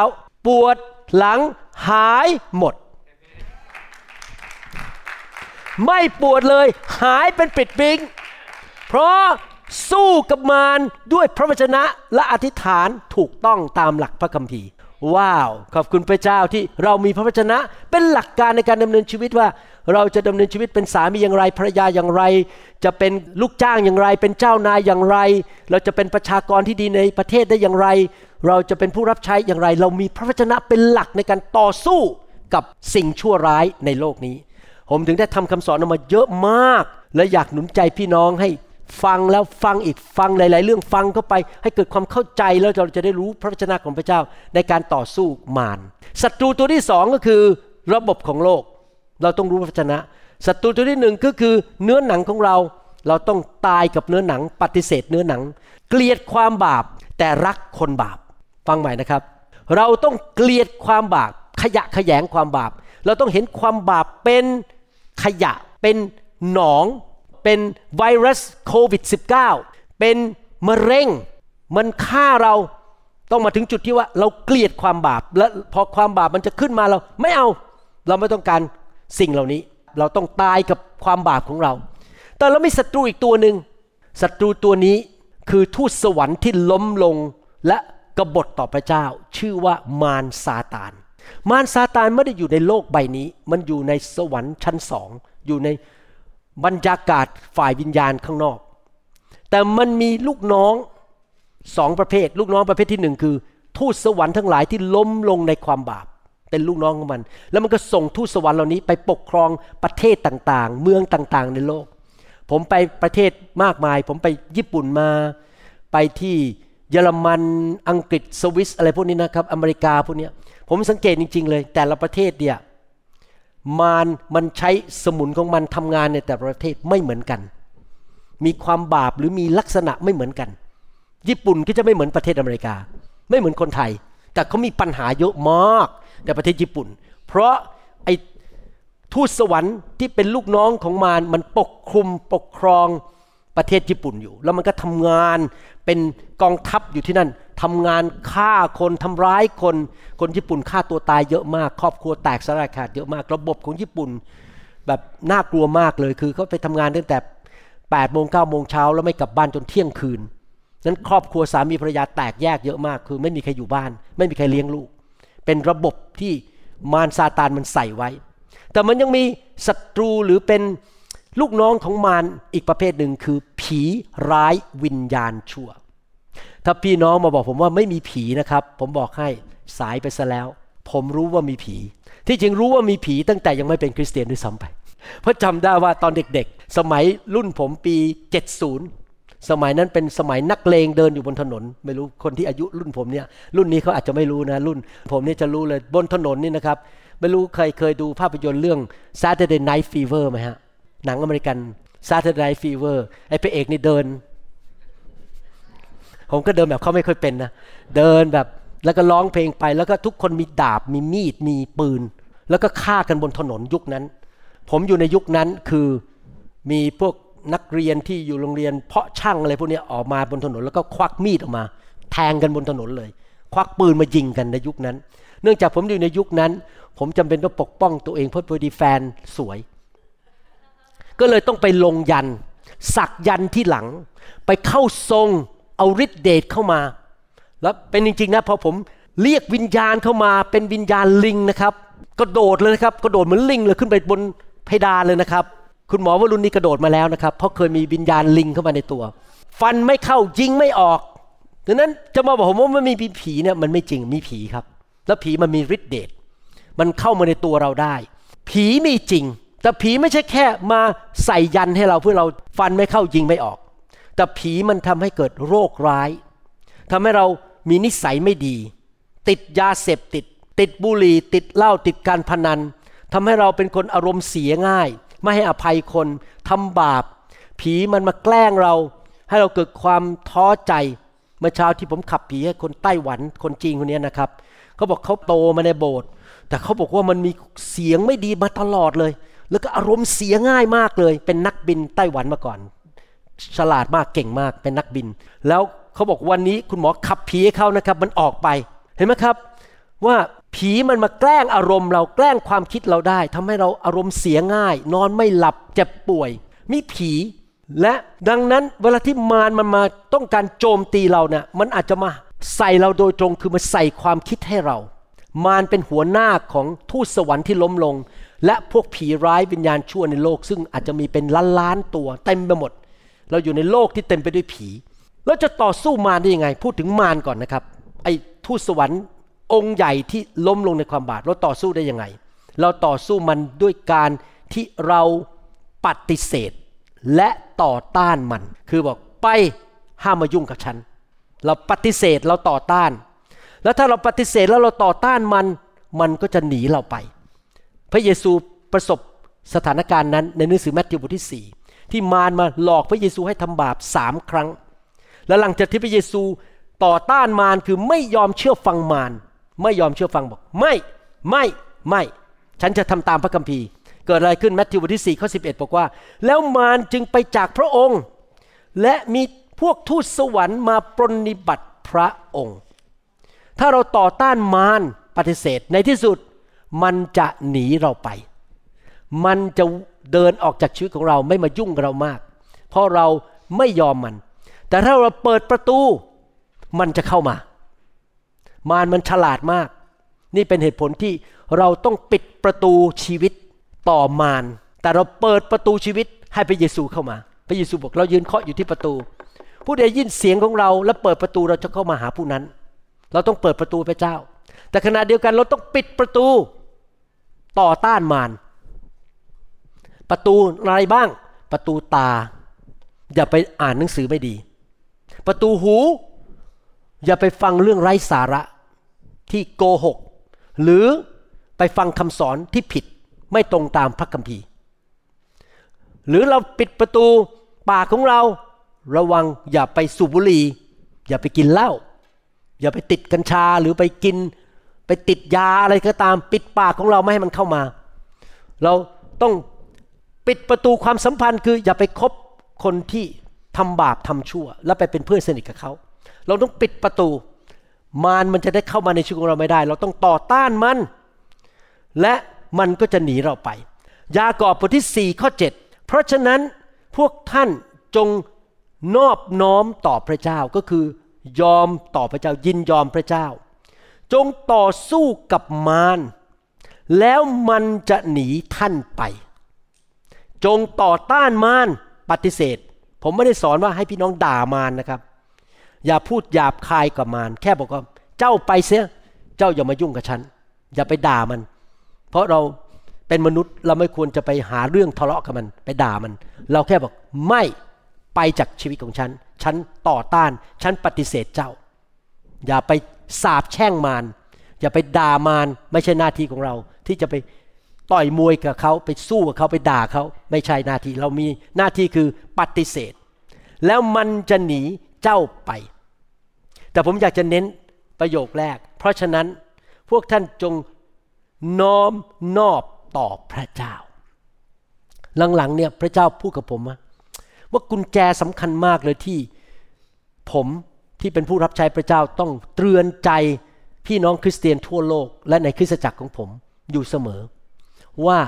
ปวดหลังหายหมด ไม่ปวดเลยหายเป็นปิดปิงเพราะสู้กับมารด้วยพระวจนะและอธิษฐานถูกต้องตามหลักพระคัมภีร์ ว้าว ขอบคุณพระเจ้าที่เรามีพระวจนะเป็นหลักการในการดำเนินชีวิตว่า เราจะดำเนินชีวิตเป็นสามีอย่างไรภรรยาอย่างไร จะเป็นลูกจ้างอย่างไร เป็นเจ้านายอย่างไร เราจะเป็นประชากรที่ดีในประเทศได้อย่างไร เราจะเป็นผู้รับใช้อย่างไร เรามีพระวจนะเป็นหลักในการต่อสู้กับสิ่งชั่วร้ายในโลกนี้ ผมถึงได้ทำคำสอนออกมาเยอะมาก และอยากหนุนใจพี่น้องให้ฟังแล้วฟังอีกฟังหลาย ๆ เรื่องฟังเข้าไปให้เกิดความเข้าใจแล้วเราจะได้รู้พระวจนะของพระเจ้าในการต่อสู้มารศัตรูตัวที่สองก็คือระบบของโลก เราต้องรู้พระวจนะศัตรูตัวที่หนึ่งก็คือเนื้อหนังของเรา เราต้องตายกับเนื้อหนัง ปฏิเสธเนื้อหนัง เกลียดความบาป แต่รักคนบาป ฟังใหม่นะครับ เราต้องเกลียดความบาป ขยะขยงความบาป เราต้องเห็นความบาปเป็นขยะ เป็นหนอง เป็นไวรัสโควิด -19 เป็นมะเร็ง มันฆ่าเราต้องมาถึงจุดที่ว่าเราเกลียดความบาป และพอความบาปมันจะขึ้นมาเราไม่เอา เราไม่ต้องการ สิ่งเหล่านี้ เราต้องตายกับความบาปของเรา แต่เรามีศัตรูอีกตัวหนึ่งศัตรูตัวนี้คือทูตสวรรค์ที่ล้มลงและกบฏต่อพระเจ้า ชื่อว่ามารซาตาน มารซาตานไม่ได้อยู่ในโลกใบนี้ มันอยู่ในสวรรค์ชั้นสองอยู่ในบรรยากาศฝ่ายวิญญาณข้างนอก แต่มันมีลูกน้องสองประเภท ลูกน้องประเภทที่หนึ่งคือ ทูตสวรรค์ทั้งหลายที่ล้มลงในความบาป เป็นลูกน้องของมัน แล้วมันก็ส่งทูตสวรรค์เหล่านี้ไปปกครองประเทศต่างๆ เมืองต่างๆ ในโลก ผมไปประเทศมากมาย ผมไปญี่ปุ่นมา ไปที่เยอรมัน อังกฤษ สวิส อะไรพวกนี้นะครับ อเมริกาพวกนี้ ผมสังเกตจริง ๆ เลย แต่ละประเทศเนี่ยมารมันใช้สมุนของมันทำงานในแต่ประเทศไม่เหมือนกัน มีความบาปหรือมีลักษณะไม่เหมือนกัน ญี่ปุ่นก็จะไม่เหมือนประเทศอเมริกา ไม่เหมือนคนไทย แต่เขามีปัญหาเยอะมาก ในประเทศญี่ปุ่น เพราะไอ้ทูตสวรรค์ที่เป็นลูกน้องของมารมันปกคลุมปกครองประเทศญี่ปุ่นอยู่ แล้วมันก็ทำงานเป็นกองทัพอยู่ที่นั่นทำงานฆ่าคนทำร้ายคน คนญี่ปุ่นฆ่าตัวตายเยอะมาก ครอบครัวแตกสลายขาดเยอะมาก ระบบของญี่ปุ่น แบบน่ากลัวมากเลย คือเขาไปทำงานตั้งแต่8ปดโมงเก้าโมงเช้าแล้วไม่กลับบ้านจนเที่ยงคืน นั้นครอบครัวสามีภรรยาแตกแยกเยอะมาก คือไม่มีใครอยู่บ้าน ไม่มีใครเลี้ยงลูก เป็นระบบที่มารซาตานมันใส่ไว้ แต่มันยังมีศัตรูหรือเป็นลูกน้องของมารอีกประเภทหนึ่งคือ ผีร้ายวิญญาณชั่ว ถ้าพี่น้องมาบอกผมว่าไม่มีผีนะครับ ผมบอกให้สายไปซะแล้ว ผมรู้ว่ามีผี ที่จริงรู้ว่ามีผีตั้งแต่ยังไม่เป็นคริสเตียนด้วยซ้ำไป เพราะจำได้ว่าตอนเด็กๆ สมัยรุ่นผมปี 70 สมัยนั้นเป็นสมัยนักเลงเดินอยู่บนถนน ไม่รู้คนที่อายุรุ่นผมเนี่ยรุ่นนี้เขาอาจจะไม่รู้นะรุ่น ผมนี่จะรู้เลยบนถนนนี่นะครับ ไม่รู้เคยเคยดูภาพยนตร์เรื่อง Saturday Night Fever ไหมฮะ หนังอเมริกัน Saturday Night Fever ไอ้พระเอกนี่เดิน ผมก็เดินแบบเขาไม่ค่อยเป็นนะ เดินแบบแล้วก็ร้องเพลงไปแล้วก็ทุกคนมีดาบมีมีดมีปืน แล้วก็ฆ่ากันบนถนนยุคนั้น ผมอยู่ในยุคนั้นคือมีพวก นักเรียนที่อยู่โรงเรียน เพาะช่างอะไรพวกนี้ออกมาบนถนนแล้วก็ควักมีดออกมา แทงกันบนถนนเลย ควักปืนมายิงกันในยุคนั้น เนื่องจากผมอยู่ในยุคนั้น ผมจำเป็นต้องปกป้องตัวเองเพราะพอดีแฟนสวย ก็เลยต้องไปลงยัน สักยันที่หลัง ไปเข้าทรงเอาฤทธิเดชเข้ามา แล้วเป็นจริงๆนะพอผมเรียกวิญญาณเข้ามาเป็นวิญญาณลิงนะครับกระโดดเลยนะครับกระโดดเหมือนลิงเลยขึ้นไปบนเพดานเลยนะครับ คุณหมอวรุณนี่กระโดดมาแล้วนะครับ เพราะเคยมีวิญญาณลิงเข้ามาในตัว ฟันไม่เข้ายิงไม่ออกดังนั้นจะมาบอกผมว่าไม่มีผีเนี่ยมันไม่จริงมีผีครับ แล้วผีมันมีฤทธิ์เดชมันเข้ามาในตัวเราได้ ผีมีจริง แต่ผีไม่ใช่แค่มาใส่ยันให้เราเพื่อเราฟันไม่เข้ายิงไม่ออก แต่ผีมันทำให้เกิดโรคร้ายทำให้เรามีนิสัยไม่ดี ติดยาเสพติด ติดบุหรี่ติดเหล้าติดการพนันทำให้เราเป็นคนอารมณ์เสียง่าย ไม่ให้อภัยคนทำบาป ผีมันมาแกล้งเรา ให้เราเกิดความท้อใจเมื่อเช้าที่ผมขับผีให้คนไต้หวันคนจีนคนนี้นะครับเขาบอกเขาโตมาในโบสถ์แต่เขาบอกว่ามันมีเสียงไม่ดีมาตลอดเลย แล้วก็อารมณ์เสียง่ายมากเลย เป็นนักบินไต้หวันมาก่อน ฉลาดมากเก่งมากเป็นนักบิน แล้วเขาบอกวันนี้คุณหมอขับผีให้เขานะครับ มันออกไปเห็นไหมครับ ว่า ผีมันมาแกล้งอารมณ์เราแกล้งความคิดเราได้ทำให้เราอารมณ์เสียง่าย นอนไม่หลับเจ็บป่วย มีผี และดังนั้นเวลาที่มารมันมาต้องการโจมตีเราเนะี่ยมันอาจจะมาใส่เราโดยตรงคือมาใส่ความคิดให้เรา มารเป็นหัวหน้าของทูตสวรรค์ที่ล้มลง และพวกผีร้ายวิญญาณชั่วในโลก ซึ่งอาจจะมีเป็นล้านล้านตัวเต็มไปหมด เราอยู่ในโลกที่เต็มไปด้วยผี แล้วจะต่อสู้มารได้ยังไง พูดถึงมารก่อนนะครับไอ้ทูตสวรรค์ องค์ใหญ่ที่ล้มลงในความบาปเราต่อสู้ได้ยังไง เราต่อสู้มันด้วยการที่เราปฏิเสธ และต่อต้านมัน คือบอกไปห้ามมายุ่งกับฉัน เราปฏิเสธเราต่อต้าน แล้วถ้าเราปฏิเสธแล้วเราต่อต้านมัน มันก็จะหนีเราไป พระเยซูประสบสถานการณ์นั้นในหนังสือแมทธิวบทที่ 4 ที่มารมาหลอกพระเยซูให้ทำบาปสามครั้ง และหลังจากที่พระเยซูต่อต้านมารคือไม่ยอมเชื่อฟังมาร ไม่ยอมเชื่อฟังบอก ไม่ไม่ไม่ ฉันจะทำตามพระคัมภีร์ เกิดอะไรขึ้นแมทธิวบทที่4ข้อ11บอบอกว่า แล้วมารจึงไปจากพระองค์ และมีพวกทูตสวรรค์มาปรนิบัติพระองค์ ถ้าเราต่อต้านมารปฏิเสธในที่สุดมันจะหนีเราไป มันจะเดินออกจากชีวิตของเราไม่มายุ่งเรามาก เพราะเราไม่ยอมมัน แต่ถ้าเราเปิดประตู มันจะเข้ามา มารมันฉลาดมาก นี่เป็นเหตุผลที่เราต้องปิดประตูชีวิตต่อมารแต่เราเปิดประตูชีวิตให้พระเยซูเข้ามา พระเยซูบอกเรายืนเคาะอยู่ที่ประตู ผู้ใดยินเสียงของเราและเปิดประตูเราจะเข้ามาหาผู้นั้น เราต้องเปิดประตูพระเจ้า แต่ขณะเดียวกันเราต้องปิดประตูต่อต้านมารประตูอะไรบ้าง ประตูตา อย่าไปอ่านหนังสือไม่ดี ประตูหู อย่าไปฟังเรื่องไร้สาระ ที่โกหก หรือไปฟังคำสอนที่ผิดไม่ตรงตามพระคัมภีร์ หรือเราปิดประตูปากของเรา ระวังอย่าไปสูบบุหรี่อย่าไปกินเหล้าอย่าไปติดกัญชาหรือไปกิน ไปติดยาอะไรก็ตาม ปิดปากของเราไม่ให้มันเข้ามา เราต้องปิดประตูความสัมพันธ์คืออย่าไปคบคนที่ทำบาปทำชั่ว แล้วไปเป็นเพื่อนสนิทกับเขา เราต้องปิดประตู มารมันจะได้เข้ามาในชีวิตของเราไม่ได้ เราต้องต่อต้านมัน และมันก็จะหนีเราไป ยากอบบทที่4ข้อ7เพราะฉะนั้นพวกท่านจงนอบน้อมต่อพระเจ้าก็คือยอมต่อพระเจ้ายินยอมพระเจ้า จงต่อสู้กับมารแล้วมันจะหนีท่านไป จงต่อต้านมารปฏิเสธ ผมไม่ได้สอนว่าให้พี่น้องด่ามารนะครับ อย่าพูดหยาบคายกับมารแค่บอกว่าเจ้าไปเสีย เจ้าอย่ามายุ่งกับฉัน อย่าไปด่ามัน เพราะเราเป็นมนุษย์เราไม่ควรจะไปหาเรื่องทะเลาะกับมัน ไปด่ามัน เราแค่บอกไม่ไปจากชีวิตของฉัน ฉันต่อต้าน ฉันปฏิเสธเจ้า อย่าไปสาบแช่งมารอย่าไปด่ามารไม่ใช่หน้าที่ของเรา ที่จะไปต่อยมวยกับเขาไปสู้กับเขาไปด่าเขาไม่ใช่หน้าที่เรามีหน้าที่คือปฏิเสธ แล้วมันจะหนีเจ้าไป แต่ผมอยากจะเน้นประโยคแรก เพราะฉะนั้นพวกท่านจงน้อมนอบต่อพระเจ้า หลังๆเนี่ยพระเจ้าพูดกับผมว่ากุญแจสำคัญมากเลยที่ผมที่เป็นผู้รับใช้พระเจ้าต้องเตือนใจพี่น้องคริสเตียนทั่วโลก และในคริสตจักรของผมอยู่เสมอ ว่า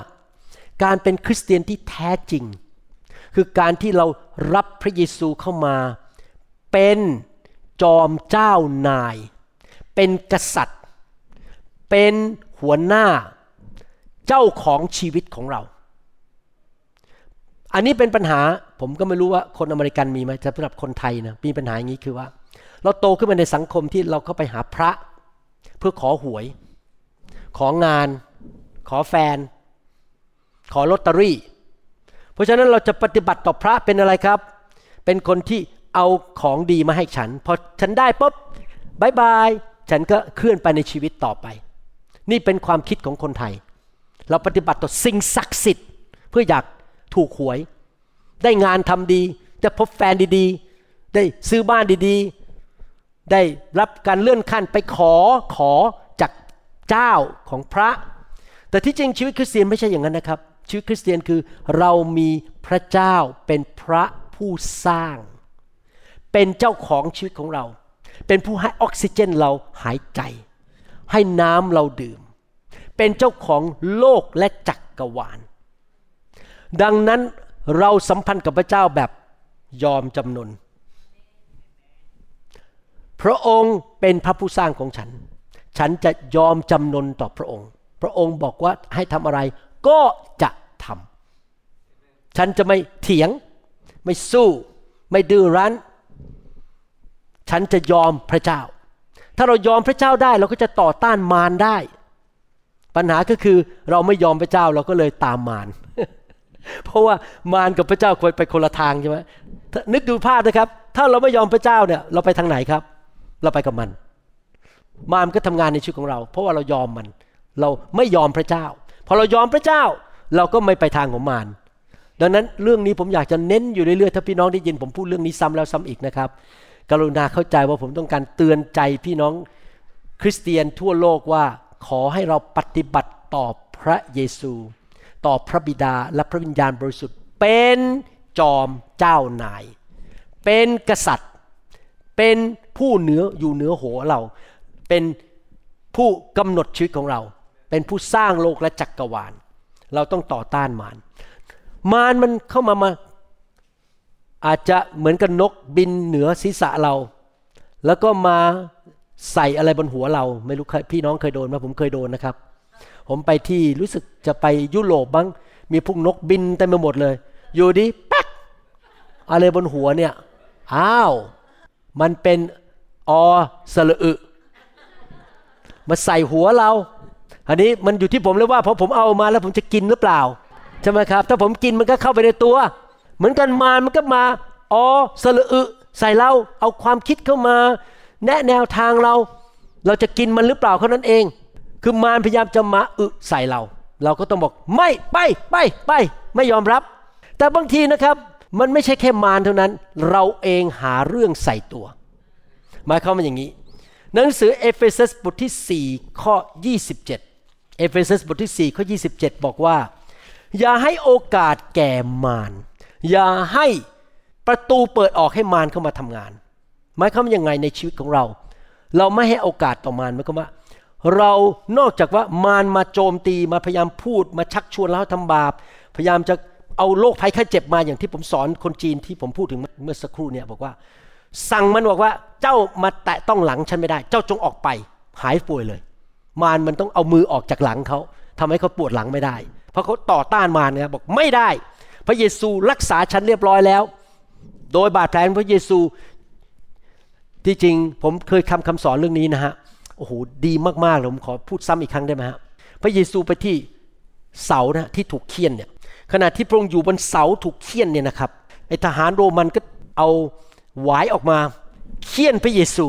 การเป็นคริสเตียนที่แท้จริง คือการที่เรารับพระเยซูเข้ามาเป็น จอมเจ้านาย เป็นกษัตริย์ เป็นหัวหน้าเจ้าของชีวิตของเรา อันนี้เป็นปัญหาผมก็ไม่รู้ว่าคนอเมริกันมีไหมแต่สำหรับคนไทยนะมีปัญหาอย่างนี้คือว่า เราโตขึ้นมาในสังคมที่เราเข้าไปหาพระ เพื่อขอหวย ของาน ขอแฟน ขอลอตเตอรี่ เพราะฉะนั้นเราจะปฏิบัติต่อพระเป็นอะไรครับ เป็นคนที่ เอาของดีมาให้ฉัน พอฉันได้ปุ๊บบายบายฉันก็เคลื่อนไปในชีวิตต่อไป นี่เป็นความคิดของคนไทย เราปฏิบัติต่อสิ่งศักดิ์สิทธิ์ เพื่ออยากถูกหวย ได้งานทำดีได้พบแฟนดีๆ ได้ซื้อบ้านดีๆ ได้รับการเลื่อนขั้นไปขอขอจากเจ้าของพระ แต่ที่จริงชีวิตคริสเตียนไม่ใช่อย่างนั้นนะครับชีวิตคริสเตียนคือเรามีพระเจ้าเป็นพระผู้สร้าง เป็นเจ้าของชีวิตของเรา เป็นผู้ให้ออกซิเจนเราหายใจ ให้น้ำเราดื่ม เป็นเจ้าของโลกและจักกรวาล ดังนั้นเราสัมพันธ์กับพระเจ้าแบบยอมจำนน พระองค์เป็นพระผู้สร้างของฉัน ฉันจะยอมจำนนต่อพระองค์ พระองค์บอกว่าให้ทำอะไรก็จะทำฉันจะไม่เถียง ไม่สู้ ไม่ดื้อรั้น ฉันจะยอมพระเจ้า ถ้าเรายอมพระเจ้าได้เราก็จะต่อต้านมารได้ ปัญหาก็คือเราไม่ยอมพระเจ้าเราก็เลยตามมารเพราะว่ามารกับพระเจ้าควรไปคนละทางใช่ไหมนึกดูภาพนะครับ ถ้าเราไม่ยอมพระเจ้าเนี่ย เราไปทางไหนครับ เราไปกับมัน มารก็ทำงานในชีวิตของเรา เพราะว่าเรายอมมัน เราไม่ยอมพระเจ้า พอเรายอมพระเจ้า เราก็ไม่ไปทางของมารดังนั้นเรื่องนี้ผมอยากจะเน้นอยู่เรื่อยๆถ้าพี่น้องได้ยินผมพูดเรื่องนี้ซ้ำแล้วซ้ำอีกนะครับ กรุณาเข้าใจว่าผมต้องการเตือนใจพี่น้องคริสเตียนทั่วโลกว่าขอให้เราปฏิบัติต่อพระเยซู ต่อพระบิดาและพระวิญญาณบริสุทธิ์ เป็นจอมเจ้านาย เป็นกษัตริย์ เป็นผู้เหนืออยู่เหนือหัวเรา เป็นผู้กำหนดชีวิตของเรา เป็นผู้สร้างโลกและจักกรวาล เราต้องต่อต้านมารมารมันเข้ามามา อาจจะเหมือนกับนกบินเหนือศีรษะเรา แล้วก็มาใส่อะไรบนหัวเรา ไม่รู้พี่น้องเคยโดนไหมผมเคยโดนนะครับ ผมไปที่รู้สึกจะไปยุโรปบ้างมีพวกนกบินเต็มไปหมดเลย อยู่ดีปั๊กอะไรบนหัวเนี่ยอ้าว มันเป็นอสละอึมาใส่หัวเรา อันนี้มันอยู่ที่ผมเลยว่าพอผมเอามาแล้วผมจะกินหรือเปล่าใช่ไหมครับ ถ้าผมกินมันก็เข้าไปในตัว เหมือนกันมารมันก็มาอสละอึใส่เราเอาความคิดเข้ามา แนะแนวทางเรา เราจะกินมันหรือเปล่าเท่านั้นเอง คือมารพยายามจะมาอึใส่เรา เราก็ต้องบอกไม่ไปไปไปไม่ยอมรับ แต่บางทีนะครับมันไม่ใช่แค่มารเท่านั้น เราเองหาเรื่องใส่ตัว หมายความว่าอย่างนี้ หนังสือเอเฟซัสบทที่ 4 ข้อ 27 เอเฟซัสบทที่ 4 ข้อ 27 บอกว่า อย่าให้โอกาสแก่มาร อย่าให้ประตูเปิดออกให้มารเข้ามาทำงานหมายความว่ายังไงในชีวิตของเรา เราไม่ให้โอกาสต่อมารหมายความว่า เรานอกจากว่ามารมาโจมตีมาพยายามพูดมาชักชวนเราทำบาป พยายามจะเอาโรคภัยไข้เจ็บมาอย่างที่ผมสอนคนจีนที่ผมพูดถึงเมื่อสักครู่เนี่ยบอกว่า สั่งมันบอกว่าเจ้ามาแตะต้องหลังฉันไม่ได้ เจ้าจงออกไปหายป่วยเลย มารมันต้องเอามือออกจากหลังเขาทำให้เขาปวดหลังไม่ได้ เพราะเขาต่อต้านมารนี่ยบอกไม่ได้ พระเยซูรักษาฉันเรียบร้อยแล้ว โดยบาดแผลของพระเยซูที่จริงผมเคยทำคำสอนเรื่องนี้นะฮะโอ้โหดีมากๆเลยผมขอพูดซ้ำอีกครั้งได้ไหมฮะพระเยซูไปที่เสานะที่ถูกเคี่ยนเนี่ยขณะที่พระองค์อยู่บนเสาถูกเคี่ยนเนี่ยนะครับไอทหารโรมันก็เอาหวายออกมาเคี่ยนพระเยซู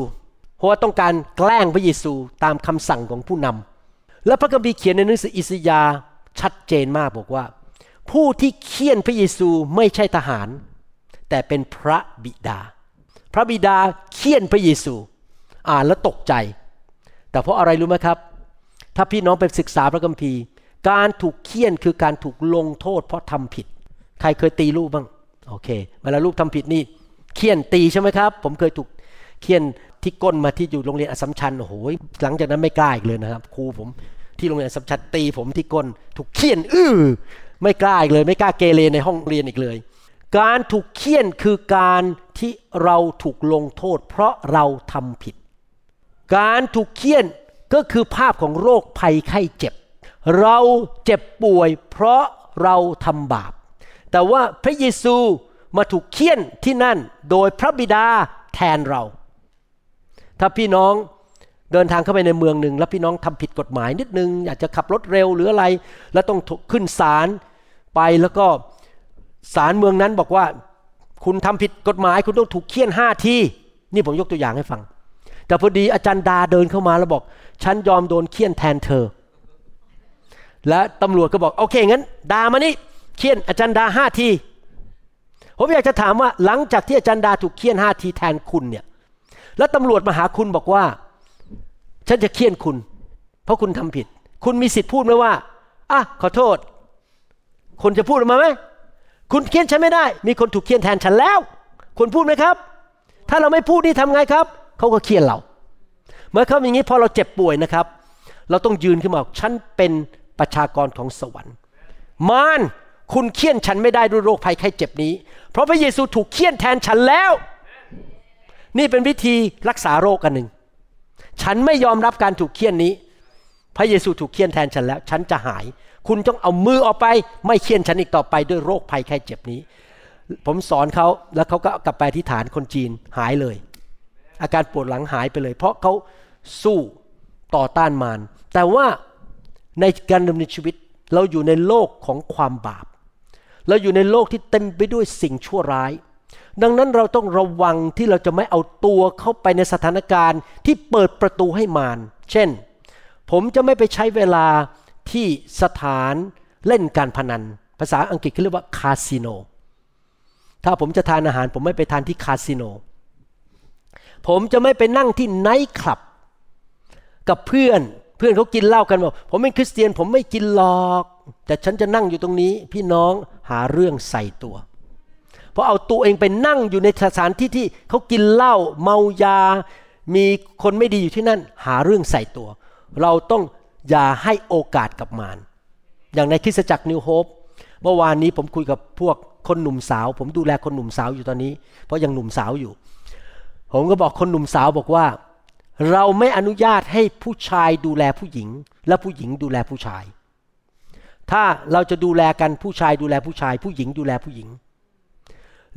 เพราะว่าต้องการแกล้งพระเยซูตามคำสั่งของผู้นำและพระคัมภีร์เขียนในหนังสืออิสยาห์ชัดเจนมากบอกว่า ผู้ที่เคี่ยนพระเยซูไม่ใช่ทหาร แต่เป็นพระบิดา พระบิดาเคี่ยนพระเยซู อ่านแล้วตกใจ แต่เพราะอะไรรู้ไหมครับ ถ้าพี่น้องไปศึกษาพระคัมภีร์ การถูกเคี่ยนคือการถูกลงโทษเพราะทำผิด ใครเคยตีลูกบ้างโอเค เวลาลูกทำผิดนี่เคี่ยนตีใช่ไหมครับ ผมเคยถูกเคี่ยนที่ก้นมาที่อยู่โรงเรียนอสมชัญโอ้โหหลังจากนั้นไม่กล้าอีกเลยนะครับ ครูผมที่โรงเรียนอสมชัญตีผมที่ก้น ถูกเคี่ยนอื้อ ไม่กล้าอีกเลย ไม่กล้าเกเรในห้องเรียนอีกเลย การถูกเคี่ยนคือการที่เราถูกลงโทษ เพราะเราทำผิด การถูกเคี่ยนก็คือภาพของโรคภัยไข้เจ็บ เราเจ็บป่วย เพราะเราทำบาป แต่ว่าพระเยซูมาถูกเคี่ยนที่นั่นโดยพระบิดาแทนเรา ถ้าพี่น้องเดินทางเข้าไปในเมืองหนึ่ง แล้วพี่น้องทำผิดกฎหมายนิดนึงอยากจะขับรถเร็วหรืออะไร แล้วต้องขึ้นศาล ไปแล้วก็ศาลเมืองนั้นบอกว่า คุณทำผิดกฎหมายคุณต้องถูกเคี่ยนห้าทีนี่ผมยกตัวอย่างให้ฟัง แต่พอดีอาจารย์ดาเดินเข้ามาแล้วบอก ฉันยอมโดนเคี่ยนแทนเธอ และตำรวจก็บอกโอเคงั้นดามานี่เคี่ยนอาจารย์ดาห้าทีผมอยากจะถามว่าหลังจากที่อาจารย์ดาถูกเคี่ยนห้าทีแทนคุณเนี่ย แล้วตำรวจมาหาคุณบอกว่า ฉันจะเคี่ยนคุณ เพราะคุณทำผิด คุณมีสิทธิ์พูดไหมว่าอะขอโทษ คนจะพูดออกมาไหมคุณเคียนฉันไม่ได้ มีคนถูกเคียนแทนฉันแล้ว คุณพูดไหมครับ ถ้าเราไม่พูดนี่ทำไงครับ เขาก็เคียนเราเมื่อเขาอย่างนี้พอเราเจ็บป่วยนะครับ เราต้องยืนขึ้นมาฉันเป็นประชากรของสวรรค์ มารคุณเคี่ยนฉันไม่ได้ด้วยโรคภัยไข้เจ็บนี้ เพราะพระเยซูถูกเคี่ยนแทนฉันแล้ว นี่เป็นวิธีรักษาโรคกันหนึ่ง ฉันไม่ยอมรับการถูกเคี่ยนนี้ พระเยซูถูกเคี่ยนแทนฉันแล้ว ฉันจะหาย คุณต้องเอามือออกไป ไม่เคี่ยนฉันอีกต่อไปด้วยโรคภัยไข้เจ็บนี้ ผมสอนเขาแล้วเขาก็กลับไปที่ฐานคนจีนหายเลย อาการปวดหลังหายไปเลย เพราะเขาสู้ต่อต้านมารแต่ว่าในการดำเนินชีวิตเราอยู่ในโลกของความบาป เราอยู่ในโลกที่เต็มไปด้วยสิ่งชั่วร้าย ดังนั้นเราต้องระวังที่เราจะไม่เอาตัวเข้าไปในสถานการณ์ที่เปิดประตูให้มาร เช่น ผมจะไม่ไปใช้เวลา ที่สถานเล่นการพนัน ภาษาอังกฤษเขาเรียกว่าคาสิโน ถ้าผมจะทานอาหาร ผมไม่ไปทานที่คาสิโน ผมจะไม่ไปนั่งที่ไนท์คลับ กับเพื่อนเพื่อนเขากินเหล้ากันบอกผมเป็นคริสเตียนผมไม่กินหรอก แต่ฉันจะนั่งอยู่ตรงนี้ พี่น้องหาเรื่องใส่ตัว เพราะเอาตัวเองไปนั่งอยู่ในสถานที่ที่เขากินเหล้าเมายา มีคนไม่ดีอยู่ที่นั่น หาเรื่องใส่ตัว เราต้อง อย่าให้โอกาสกับมาร อย่างในคริสตจักรนิวโฮปเมื่อวานนี้ผมคุยกับพวกคนหนุ่มสาว ผมดูแลคนหนุ่มสาวอยู่ตอนนี้ เพราะยังหนุ่มสาวอยู่ ผมก็บอกคนหนุ่มสาวบอกว่า เราไม่อนุญาตให้ผู้ชายดูแลผู้หญิง และผู้หญิงดูแลผู้ชาย ถ้าเราจะดูแลกันผู้ชายดูแลผู้ชาย ผู้หญิงดูแลผู้หญิง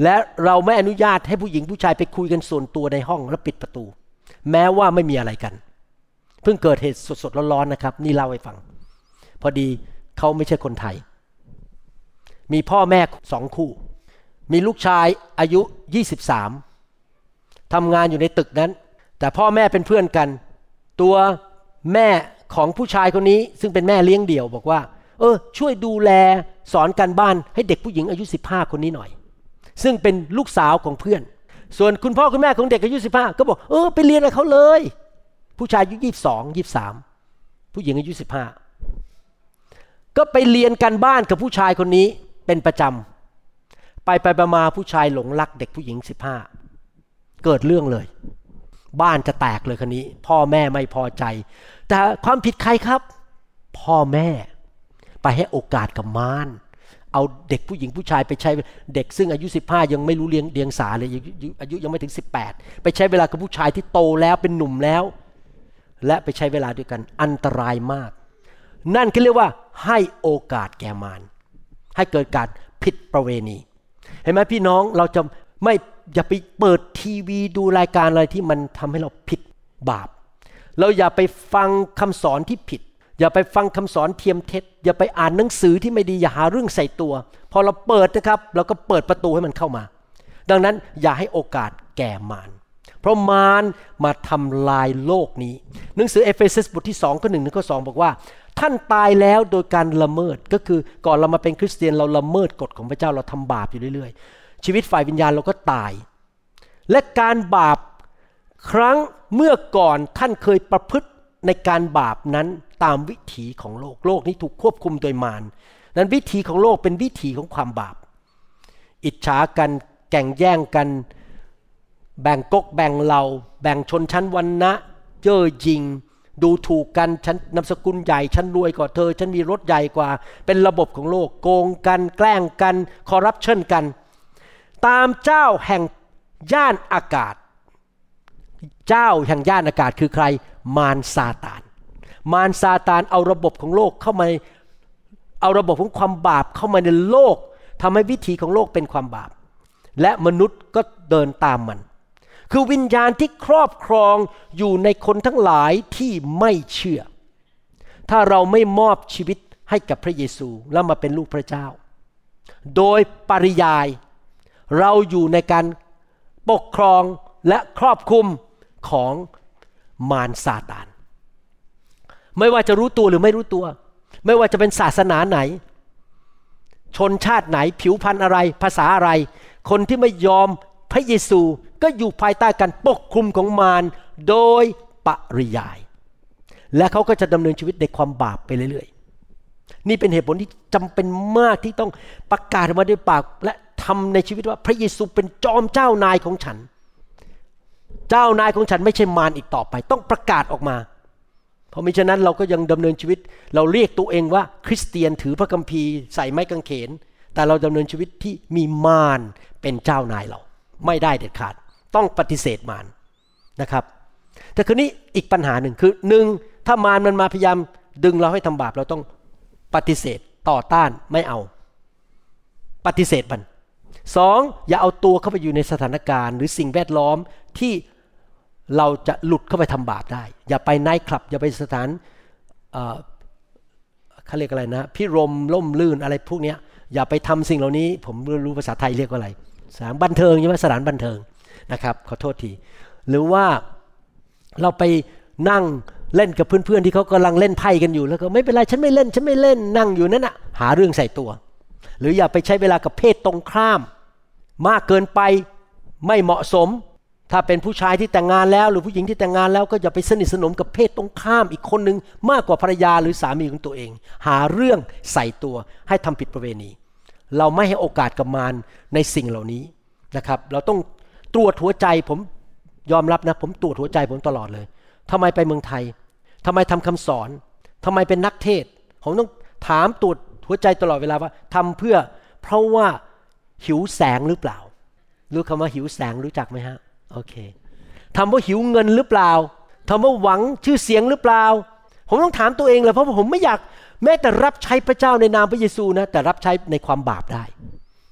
และเราไม่อนุญาตให้ผู้หญิงผู้ชายไปคุยกันส่วนตัวในห้องแล้วปิดประตู แม้ว่าไม่มีอะไรกัน เพิ่งเกิดเหตุสดๆร้อนๆนะครับ นี่เล่าให้ฟัง พอดีเขาไม่ใช่คนไทย มีพ่อแม่สองคู่ มีลูกชายอายุ 23ทำงานอยู่ในตึกนั้น แต่พ่อแม่เป็นเพื่อนกัน ตัวแม่ของผู้ชายคนนี้ ซึ่งเป็นแม่เลี้ยงเดี่ยวบอกว่า เออ ช่วยดูแลสอนการบ้านให้เด็กผู้หญิงอายุ 15 คนนี้หน่อย ซึ่งเป็นลูกสาวของเพื่อน ส่วนคุณพ่อคุณแม่ของเด็กอายุ 15 ก็บอกเออไปเรียนกับเขาเลย ผู้ชายอายุ22 23ผู้หญิงอายุ15ก็ไปเรียนการบ้านกับผู้ชายคนนี้เป็นประจำไปไปมาผู้ชายหลงรักเด็กผู้หญิงสิบห้าเกิดเรื่องเลย บ้านจะแตกเลยคนนี้ พ่อแม่ไม่พอใจ แต่ความผิดใครครับ พ่อแม่ ไปให้โอกาสกับมารเอาเด็กผู้หญิงผู้ชายไปใช้เด็กซึ่งอายุ 15 ยังไม่รู้เรียงเรียงสาเลยอายุยังไม่ถึง 18 ไปใช้เวลากับผู้ชายที่โตแล้วเป็นหนุ่มแล้ว และไปใช้เวลาด้วยกันอันตรายมาก นั่นคือเรียกว่าให้โอกาสแก่มารให้เกิดการผิดประเวณี เห็นไหมพี่น้องเราจะไม่อย่าไปเปิดทีวีดูรายการอะไรที่มันทำให้เราผิดบาป เราอย่าไปฟังคำสอนที่ผิด อย่าไปฟังคำสอนเทียมเท็จ อย่าไปอ่านหนังสือที่ไม่ดีอย่าหาเรื่องใส่ตัว พอเราเปิดนะครับ เราก็เปิดประตูให้มันเข้ามา ดังนั้นอย่าให้โอกาสแก่มาร เพราะมารมาทำลายโลกนี้ หนังสือเอเฟซัสบทที่2ข้อหนึ่งข้อสองบอกว่า ท่านตายแล้วโดยการละเมิดก็คือก่อนเรามาเป็นคริสเตียนเราละเมิดกฎของพระเจ้าเราทำบาปอยู่เรื่อยๆ ชีวิตฝ่ายวิญญาณเราก็ตาย และการบาปครั้งเมื่อก่อนท่านเคยประพฤติในการบาปนั้นตามวิถีของโลกโลกนี้ถูกควบคุมโดยมารนั้นวิถีของโลกเป็นวิถีของความบาป อิจฉากันแก่งแย่งกัน แบ่งกกแบ่งเราแบ่งชนชั้นวันนะเย่อยิงดูถูกกันฉันนามสกุลใหญ่ฉันรวยกว่าเธอ ฉันมีรถใหญ่กว่า เป็นระบบของโลกโกงกันแกล้งกันคอร์รัปชันกัน ตามเจ้าแห่งย่านอากาศ เจ้าแห่งย่านอากาศคือใคร มารซาตาน มารซาตานเอาระบบของโลกเข้ามาเอาระบบของความบาปเข้ามาในโลกทำให้วิถีของโลกเป็นความบาป และมนุษย์ก็เดินตามมัน คือวิญญาณที่ครอบครองอยู่ในคนทั้งหลายที่ไม่เชื่อ ถ้าเราไม่มอบชีวิตให้กับพระเยซูแล้วมาเป็นลูกพระเจ้า โดยปริยายเราอยู่ในการปกครองและครอบคุมของมารซาตาน ไม่ว่าจะรู้ตัวหรือไม่รู้ตัว ไม่ว่าจะเป็นศาสนาไหน ชนชาติไหนผิวพรรณอะไรภาษาอะไร คนที่ไม่ยอมพระเยซู ก็อยู่ภายใต้การปกคลุมของมารโดยปริยาย และเขาก็จะดำเนินชีวิตในความบาปไปเรื่อยๆ นี่เป็นเหตุผลที่จำเป็นมากที่ต้องประกาศออกมาด้วยปาก และทำในชีวิตว่าพระเยซูเป็นจอมเจ้านายของฉัน เจ้านายของฉันไม่ใช่มารอีกต่อไป ต้องประกาศออกมา เพราะมิฉะนั้นเราก็ยังดำเนินชีวิต เราเรียกตัวเองว่าคริสเตียนถือพระคัมภีร์ใส่ไม้กางเขนแต่เราดำเนินชีวิตที่มีมารเป็นเจ้านายเรา ไม่ได้เด็ดขาด ต้องปฏิเสธมารนะครับ แต่คืนนี้อีกปัญหาหนึ่งคือหนึ่งถ้ามารมันมาพยายามดึงเราให้ทำบาปเราต้องปฏิเสธต่อต้านไม่เอา ปฏิเสธมันสองอย่าเอาตัวเข้าไปอยู่ในสถานการณ์ หรือสิ่งแวดล้อมที่เราจะหลุดเข้าไปทำบาปได้ อย่าไปไนท์คลับ อย่าไปสถานเขาเรียกอะไรนะพิรมล่มลื่นอะไรพวกนี้อย่าไปทำสิ่งเหล่านี้ ผมรู้ภาษาไทยเรียกว่าอะไรสถานบันเทิงใช่ไหมสถานบันเทิง นะครับขอโทษที หรือว่าเราไปนั่งเล่นกับเพื่อนๆที่เขากำลังเล่นไพ่กันอยู่แล้วก็ไม่เป็นไรฉันไม่เล่นฉันไม่เล่นนั่งอยู่นั่นอะหาเรื่องใส่ตัว หรืออย่าไปใช้เวลากับเพศตรงข้าม มากเกินไปไม่เหมาะสม ถ้าเป็นผู้ชายที่แต่งงานแล้ว หรือผู้หญิงที่แต่งงานแล้วก็อย่าไปสนิทสนมกับเพศตรงข้ามอีกคนหนึ่งมากกว่าภรรยาหรือสามีของตัวเอง หาเรื่องใส่ตัวให้ทำผิดประเวณี เราไม่ให้โอกาสกับมารในสิ่งเหล่านี้นะครับ เราต้อง ตรวจหัวใจผมยอมรับนะ ผมตรวจหัวใจผมตลอดเลยทำไมไปเมืองไทยทำไมทำคำสอนทำไมเป็นนักเทศ ผมต้องถามตรวจหัวใจตลอดเวลาว่าทำเพื่อเพราะว่าหิวแสงหรือเปล่า รู้คำว่าหิวแสงรู้จักไหมฮะ โอเคทำว่าหิวเงินหรือเปล่าทำว่าหวังชื่อเสียงหรือเปล่า ผมต้องถามตัวเองเลยเพราะผมไม่อยากแม้แต่รับใช้พระเจ้าในนามพระเยซูนะ แต่รับใช้ในความบาปได้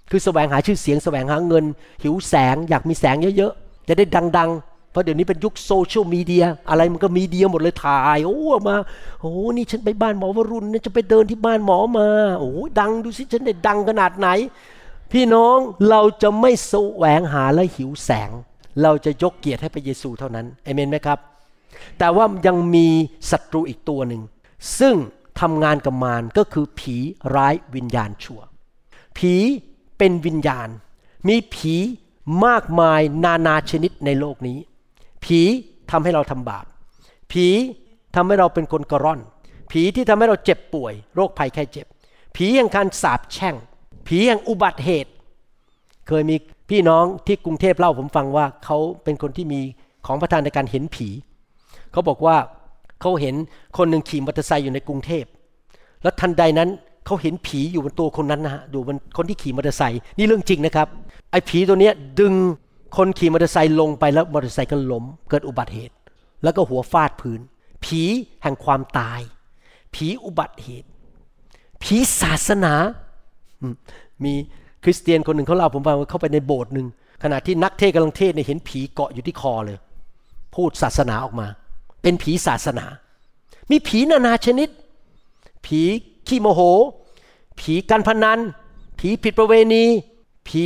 คือแสวงหาชื่อเสียงแสวงหาเงิน หิวแสงอยากมีแสงเยอะๆ จะได้ดัง ๆ เพราะเดี๋ยวนี้เป็นยุคโซเชียลมีเดีย อะไรมันก็มีเดียหมดเลยถ่าย โอ้มาโอ้นี่ฉันไปบ้านหมอวรุณนะจะไปเดินที่บ้านหมอมาโอ้ดังดูสิฉันได้ดังขนาดไหน พี่น้องเราจะไม่แสวงหาและหิวแสง เราจะยกเกียรติให้พระเยซูเท่านั้นเอเมนไหมครับ แต่ว่ายังมีศัตรูอีกตัวหนึ่งซึ่งทำงานกับมารก็คือผีร้ายวิญญาณชั่ว ผี เป็นวิญญาณ มีผีมากมายนานาชนิดในโลกนี้ ผีทำให้เราทำบาป ผีทำให้เราเป็นคนกระร่อน ผีที่ทำให้เราเจ็บป่วย โรคภัยไข้เจ็บ ผีแห่งการสาบแช่ง ผีแห่งอุบัติเหตุ เคยมีพี่น้องที่กรุงเทพเล่าผมฟังว่าเขาเป็นคนที่มีของประทานในการเห็นผี เขาบอกว่าเขาเห็นคนหนึ่งขี่มอเตอร์ไซค์อยู่ในกรุงเทพแล้วทันใดนั้น เขาเห็นผีอยู่บนตัวคนนั้นนะฮะดูบนคนที่ขี่มอเตอร์ไซค์นี่เรื่องจริงนะครับไอ้ผีตัวเนี้ยดึงคนขี่มอเตอร์ไซค์ลงไปแล้วมอเตอร์ไซค์ก็ล้มเกิดอุบัติเหตุ แล้วก็หัวฟาดพื้น ผีแห่งความตาย ผีอุบัติเหตุ ผีศาสนา มีคริสเตียนคนหนึ่งเขาเล่าผมฟังว่าเข้าไปในโบสถ์หนึ่งขณะที่นักเทศกำลังเทศเนี่ยเห็นผีเกาะอยู่ที่คอเลย พูดศาสนาออกมา เป็นผีศาสนา มีผีนานาชนิด ผี ขี้โมโห ผีการพนัน ผีผิดประเวณี ผี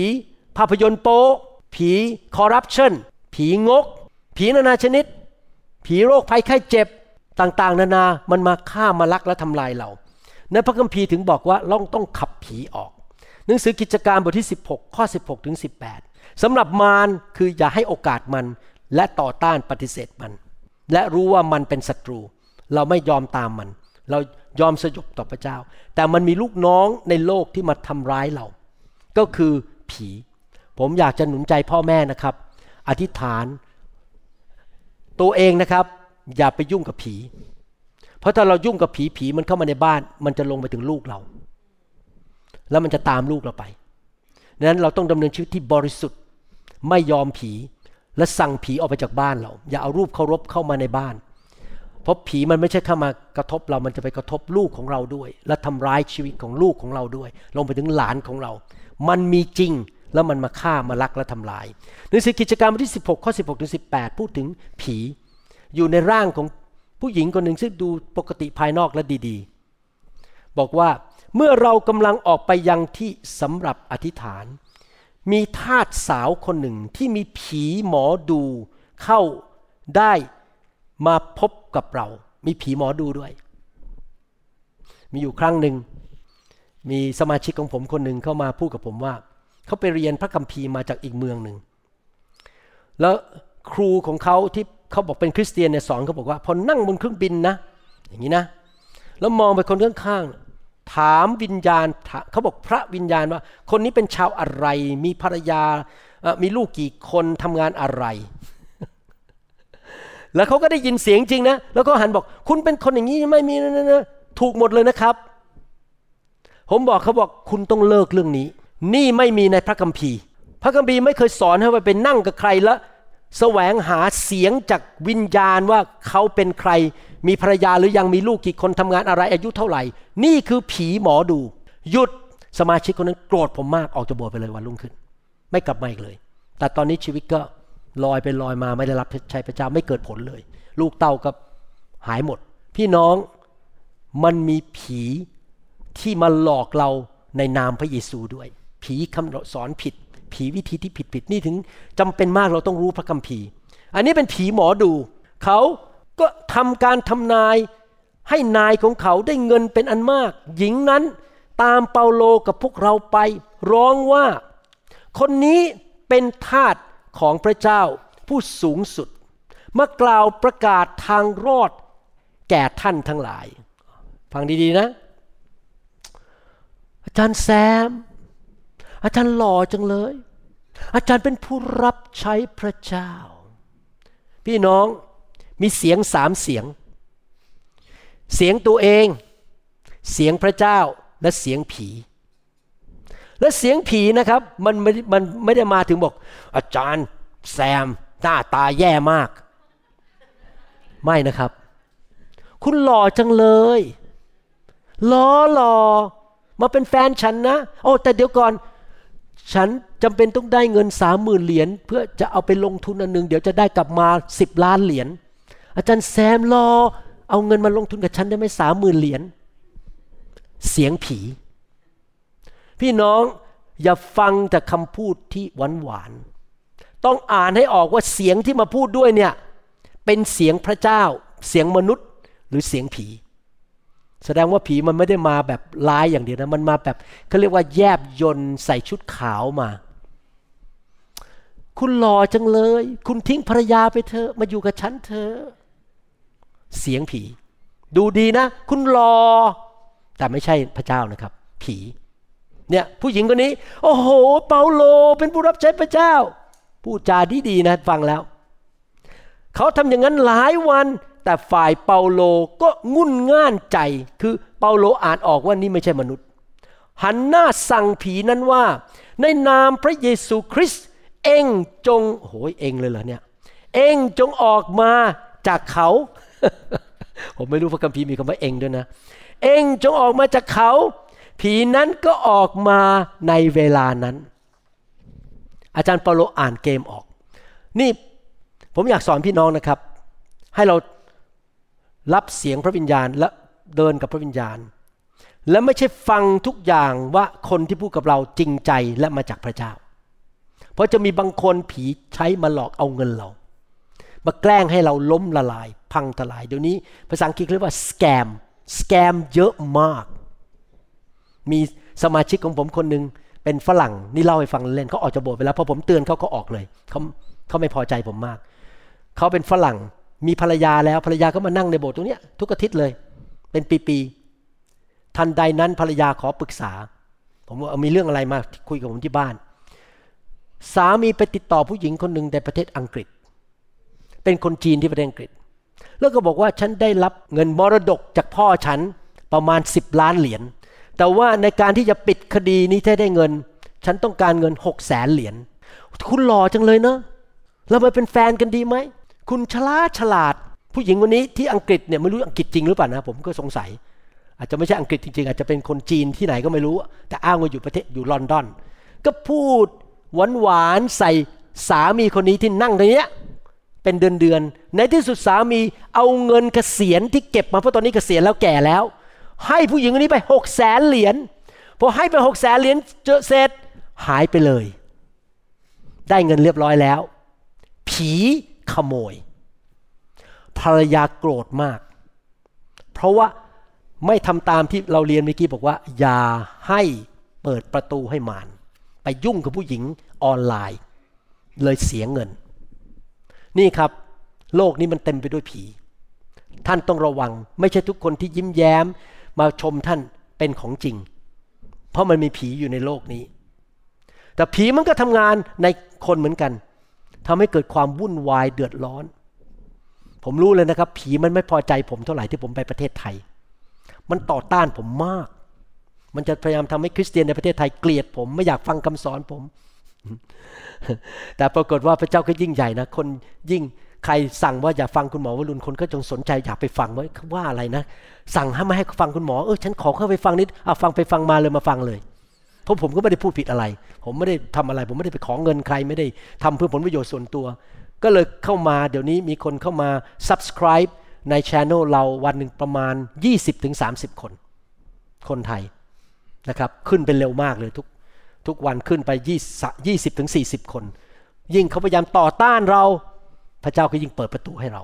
ภาพยนตร์โป๊ผีคอร์รัปชันผีงก ผีนานาชนิด ผีโรคภัยไข้เจ็บต่างๆ นานา มันมาฆ่ามาลักและทำลายเรา ในพระคัมภีร์ถึงบอกว่าเราต้องขับผีออก หนังสือกิจการบทที่ 16 ข้อ 16 ถึง 18สำหรับมารคืออย่าให้โอกาสมัน และต่อต้านปฏิเสธมัน และรู้ว่ามันเป็นศัตรู เราไม่ยอมตามมัน เรายอมสยบต่อพระเจ้า แต่มันมีลูกน้องในโลกที่มาทำร้ายเรา ก็คือผี ผมอยากจะหนุนใจพ่อแม่นะครับ อธิษฐาน ตัวเองนะครับ อย่าไปยุ่งกับผี เพราะถ้าเรายุ่งกับผีผีมันเข้ามาในบ้าน มันจะลงไปถึงลูกเรา แล้วมันจะตามลูกเราไปดังนั้นเราต้องดำเนินชีวิตที่บริสุทธิ์ ไม่ยอมผี และสั่งผีออกไปจากบ้านเรา อย่าเอารูปเคารพเข้ามาในบ้าน เพราะผีมันไม่ใช่เข้ามากระทบเรา มันจะไปกระทบลูกของเราด้วย และทำร้ายชีวิตของลูกของเราด้วย ลงไปถึงหลานของเรา มันมีจริงแล้วมันมาฆ่ามาลักและทำลายหนังสือกิจการบทที่ 16 ข้อ 16ถึง18 พูดถึงผี อยู่ในร่างของผู้หญิงคนหนึ่งซึ่งดูปกติภายนอกและดีๆ บอกว่าเมื่อเรากำลังออกไปยังที่สำหรับอธิษฐาน มีทาสสาวคนหนึ่งที่มีผีหมอดูเข้าได้มาพบ กับเรา มีผีหมอดูด้วย มีอยู่ครั้งหนึ่ง มีสมาชิกของผมคนหนึ่งเข้ามาพูดกับผมว่า เขาไปเรียนพระคัมภีร์มาจากอีกเมืองหนึ่ง แล้วครูของเขาที่เขาบอกเป็นคริสเตียนเนี่ยสอนเขาบอกว่า พอนั่งบนเครื่องบินนะ อย่างนี้นะ แล้วมองไปคนข้างๆถามวิญญาณเขาบอกพระวิญญาณว่า คนนี้เป็นชาวอะไร มีภรรยามีลูกกี่คนทำงานอะไร แล้วเขาก็ได้ยินเสียงจริงนะ แล้วก็หันบอกคุณเป็นคนอย่างนี้ไม่มีนะนะนะถูกหมดเลยนะครับ ผมบอกเขาบอกคุณต้องเลิกเรื่องนี้ นี่ไม่มีในพระคัมภีร์ พระคัมภีร์ไม่เคยสอนให้ไปเป็นนั่งกับใครแล้วแสวงหาเสียงจากวิญญาณว่าเขาเป็นใคร มีภรรยาหรือยังมีลูกกี่คนทำงานอะไรอายุเท่าไหร่ นี่คือผีหมอดู หยุดสมาชิกคนนั้นโกรธผมมากออกจากโบสถ์ไปเลยวันรุ่งขึ้น ไม่กลับมาอีกเลย แต่ตอนนี้ชีวิตก็ ลอยไปลอยมาไม่ได้รับใช้พระเจ้าไม่เกิดผลเลย ลูกเต้าก็หายหมด พี่น้องมันมีผีที่มาหลอกเราในนามพระเยซูด้วย ผีคำสอนผิด ผีวิธีที่ผิดผิดนี่ถึงจำเป็นมากเราต้องรู้พระคัมภีร์ อันนี้เป็นผีหมอดู เขาก็ทำการทำนายให้นายของเขาได้เงินเป็นอันมาก หญิงนั้นตามเปาโลกับพวกเราไป ร้องว่า คนนี้เป็นทาส ของพระเจ้าผู้สูงสุดมากล่าวประกาศทางรอดแก่ท่านทั้งหลาย ฟังดีๆนะ อาจารย์แซม อาจารย์หล่อจังเลย อาจารย์เป็นผู้รับใช้พระเจ้า พี่น้องมีเสียงสามเสียง เสียงตัวเอง เสียงพระเจ้าและเสียงผี และเสียงผีนะครับมันไม่มันไม่ได้มาถึงบอก อาจารย์แซมหน้าตาแย่มาก ไม่นะครับ คุณหล่อจังเลยล้อหล่อมาเป็นแฟนฉันนะ โอ้แต่เดี๋ยวก่อน ฉันจำเป็นต้องได้เงินสามหมื่นเหรียญเพื่อจะเอาไปลงทุนอันหนึ่งเดี๋ยวจะได้กลับมาสิบล้านเหรียญอาจารย์แซมรอเอาเงินมาลงทุนกับฉันได้ไหมสามหมื่นเหรียญเสียงผี พี่น้องอย่าฟังแต่คำพูดที่หวานหวาน ต้องอ่านให้ออกว่าเสียงที่มาพูดด้วยเนี่ยเป็นเสียงพระเจ้า เสียงมนุษย์หรือเสียงผี แสดงว่าผีมันไม่ได้มาแบบร้ายอย่างเดียวนะ มันมาแบบเขาเรียกว่าแยบยนใส่ชุดขาวมา คุณหล่อจังเลย คุณทิ้งภรรยาไปเถอะมาอยู่กับฉันเถอะเสียงผี ดูดีนะ คุณหล่อแต่ไม่ใช่พระเจ้านะครับ ผี เนี่ยผู้หญิงคนนี้ โอ้โห เปาโลเป็นผู้รับใช้พระเจ้า พูดจาดีดีนะฟังแล้ว เขาทำอย่างนั้นหลายวัน แต่ฝ่ายเปาโลก็งุ่นง่านใจ คือเปาโลอ่านออกว่านี่ไม่ใช่มนุษย์ หันหน้าสั่งผีนั้นว่า ในนามพระเยซูคริสต์เองจงโหยเองเลยเหรอเนี่ย เองจงออกมาจากเขา ผมไม่รู้พระคัมภีร์มีคำว่าเองด้วยนะ เองจงออกมาจากเขา ผีนั้นก็ออกมาในเวลานั้น อาจารย์เปาโลอ่านเกมออก นี่ผมอยากสอนพี่น้องนะครับ ให้เรารับเสียงพระวิญญาณและเดินกับพระวิญญาณ และไม่ใช่ฟังทุกอย่างว่าคนที่พูดกับเราจริงใจและมาจากพระเจ้า เพราะจะมีบางคนผีใช้มาหลอกเอาเงินเรา มาแกล้งให้เราล้มละลาย พังทลาย เดี๋ยวนี้ภาษาอังกฤษเรียกว่าสแกมสแกมเยอะมาก มีสมาชิกของผมคนหนึ่งเป็นฝรั่งนี่เล่าให้ฟังเล่นเขาออกจากโบสถ์ไปแล้วพอผมเตือนเขาก็ออกเลยเขาเขาไม่พอใจผมมากเขาเป็นฝรั่งมีภรรยาแล้วภรรยาก็มานั่งในโบสถ์ตรงนี้ทุกอาทิตย์เลย เป็นปีๆทันใดนั้นภรรยาขอปรึกษา ผมว่ามีเรื่องอะไรมาคุยกับผมที่บ้าน สามีไปติดต่อผู้หญิงคนหนึ่งในประเทศอังกฤษ เป็นคนจีนที่ประเทศอังกฤษ แล้วก็บอกว่าฉันได้รับเงินมรดกจากพ่อฉันประมาณ 10 ล้านเหรียญ แต่ว่าในการที่จะปิดคดีนี้ถ้าได้เงิน ฉันต้องการเงินหกแสนเหรียญคุณหล่อจังเลยเนาะเรามาเป็นแฟนกันดีไหม คุณฉลาดฉลาด ผู้หญิงคนนี้ที่อังกฤษเนี่ยไม่รู้อังกฤษจริงหรือเปล่านะผมก็สงสัย อาจจะไม่ใช่อังกฤษจริงๆ อาจจะเป็นคนจีนที่ไหนก็ไม่รู้ แต่อ้างว่าอยู่ประเทศอยู่ลอนดอน ก็พูดหวานหวานใส่สามีคนนี้ที่นั่งตรงนี้เป็นเดือนๆในที่สุดสามีเอาเงินเกษียณที่เก็บมาเพราะตอนนี้เกษียณแล้วแก่แล้ว ให้ผู้หญิงคนนี้ไปหกแสนเหรียญพอให้ไปหกแสนเหรียญเสร็จหายไปเลย ได้เงินเรียบร้อยแล้ว ผีขโมย ภรรยาโกรธมาก เพราะว่าไม่ทำตามที่เราเรียนเมื่อกี้บอกว่า อย่าให้เปิดประตูให้มารไปยุ่งกับผู้หญิงออนไลน์ เลยเสียเงิน นี่ครับ โลกนี้มันเต็มไปด้วยผี ท่านต้องระวัง ไม่ใช่ทุกคนที่ยิ้มแย้ม มาชมท่านเป็นของจริง เพราะมันมีผีอยู่ในโลกนี้ แต่ผีมันก็ทำงานในคนเหมือนกันทำให้เกิดความวุ่นวายเดือดร้อน ผมรู้เลยนะครับ ผีมันไม่พอใจผมเท่าไหร่ที่ผมไปประเทศไทย มันต่อต้านผมมาก มันจะพยายามทำให้คริสเตียนในประเทศไทยเกลียดผมไม่อยากฟังคำสอนผม แต่ปรากฏว่าพระเจ้าก็ยิ่งใหญ่นะ คนยิ่ง ใครสั่งว่าอย่าฟังคุณหมอวรุณคนก็จงสนใจอยากไปฟังว่าว่าอะไรนะ สั่งให้ไม่ให้ฟังคุณหมอเออฉันขอเข้าไปฟังนิดเอาฟังไปฟังมาเลยมาฟังเลยเพราะผมก็ไม่ได้พูดผิดอะไร ผมไม่ได้ทำอะไร ผมไม่ได้ไปขอเงินใครไม่ได้ทำเพื่อผลประโยชน์ส่วนตัว ก็เลยเข้ามาเดี๋ยวนี้มีคนเข้ามา subscribe ในช anel เราวันหนึ่งประมาณ 20-30 คน คนไทยนะครับขึ้นเป็นเร็วมากเลยทุกทุกวันขึ้นไป 20-40 คน ยิ่งเขาพยายามต่อต้านเรา พระเจ้าก็ยิ่งเปิดประตูให้เรา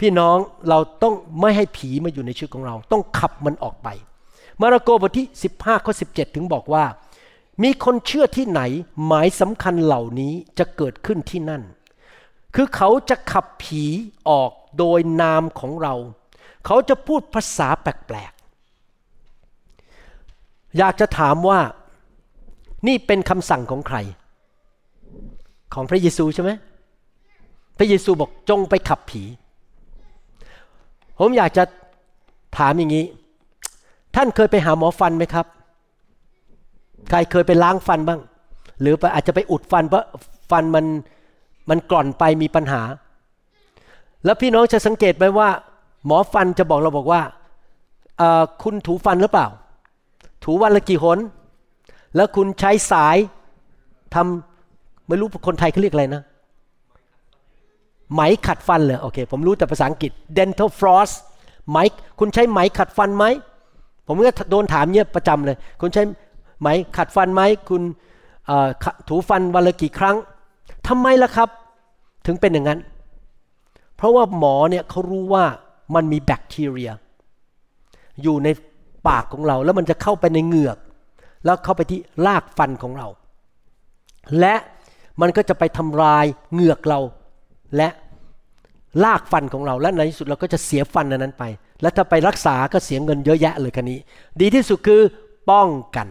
พี่น้องเราต้องไม่ให้ผีมาอยู่ในชีวิตของเรา ต้องขับมันออกไป มาระโกบทที่ 15ข้อ17 ถึงบอกว่า มีคนเชื่อที่ไหนหมายสำคัญเหล่านี้จะเกิดขึ้นที่นั่น คือเขาจะขับผีออกโดยนามของเรา เขาจะพูดภาษาแปลกๆ อยากจะถามว่านี่เป็นคำสั่งของใคร ของพระเยซูใช่ไหม ระเยซูบอกจงไปขับผี ผมอยากจะถามอย่างนี้ ท่านเคยไปหาหมอฟันไหมครับ ใครเคยไปล้างฟันบ้าง หรืออาจจะไปอุดฟันเพราะฟันมันมันกร่อนไปมีปัญหา แล้วพี่น้องจะสังเกตไหมว่า หมอฟันจะบอกเราบอกว่าคุณถูฟันหรือเปล่า ถูวันละกี่หน แล้วคุณใช้สายทำไม่รู้คนไทยเขาเรียกอะไรนะ ไหมขัดฟันเลยโอเค ผมรู้แต่ภาษาอังกฤษ dental floss ไหมคุณใช้ไหมขัดฟันไหม ผมก็โดนถามเนี่ยประจำเลย คุณใช้ไหมขัดฟันไหมคุณถูฟันวันละกี่ครั้งทำไมล่ะครับ ถึงเป็นอย่างนั้น เพราะว่าหมอเนี่ยเขารู้ว่ามันมีแบคทีเรีย อยู่ในปากของเรา แล้วมันจะเข้าไปในเหงือก แล้วเข้าไปที่รากฟันของเรา และมันก็จะไปทำลายเหงือกเราและ ลากฟันของเราและในที่สุดเราก็จะเสียฟันนั้นไป แล้วถ้าไปรักษาก็เสียเงินเยอะแยะเลยคันนี้ ดีที่สุดคือป้องกัน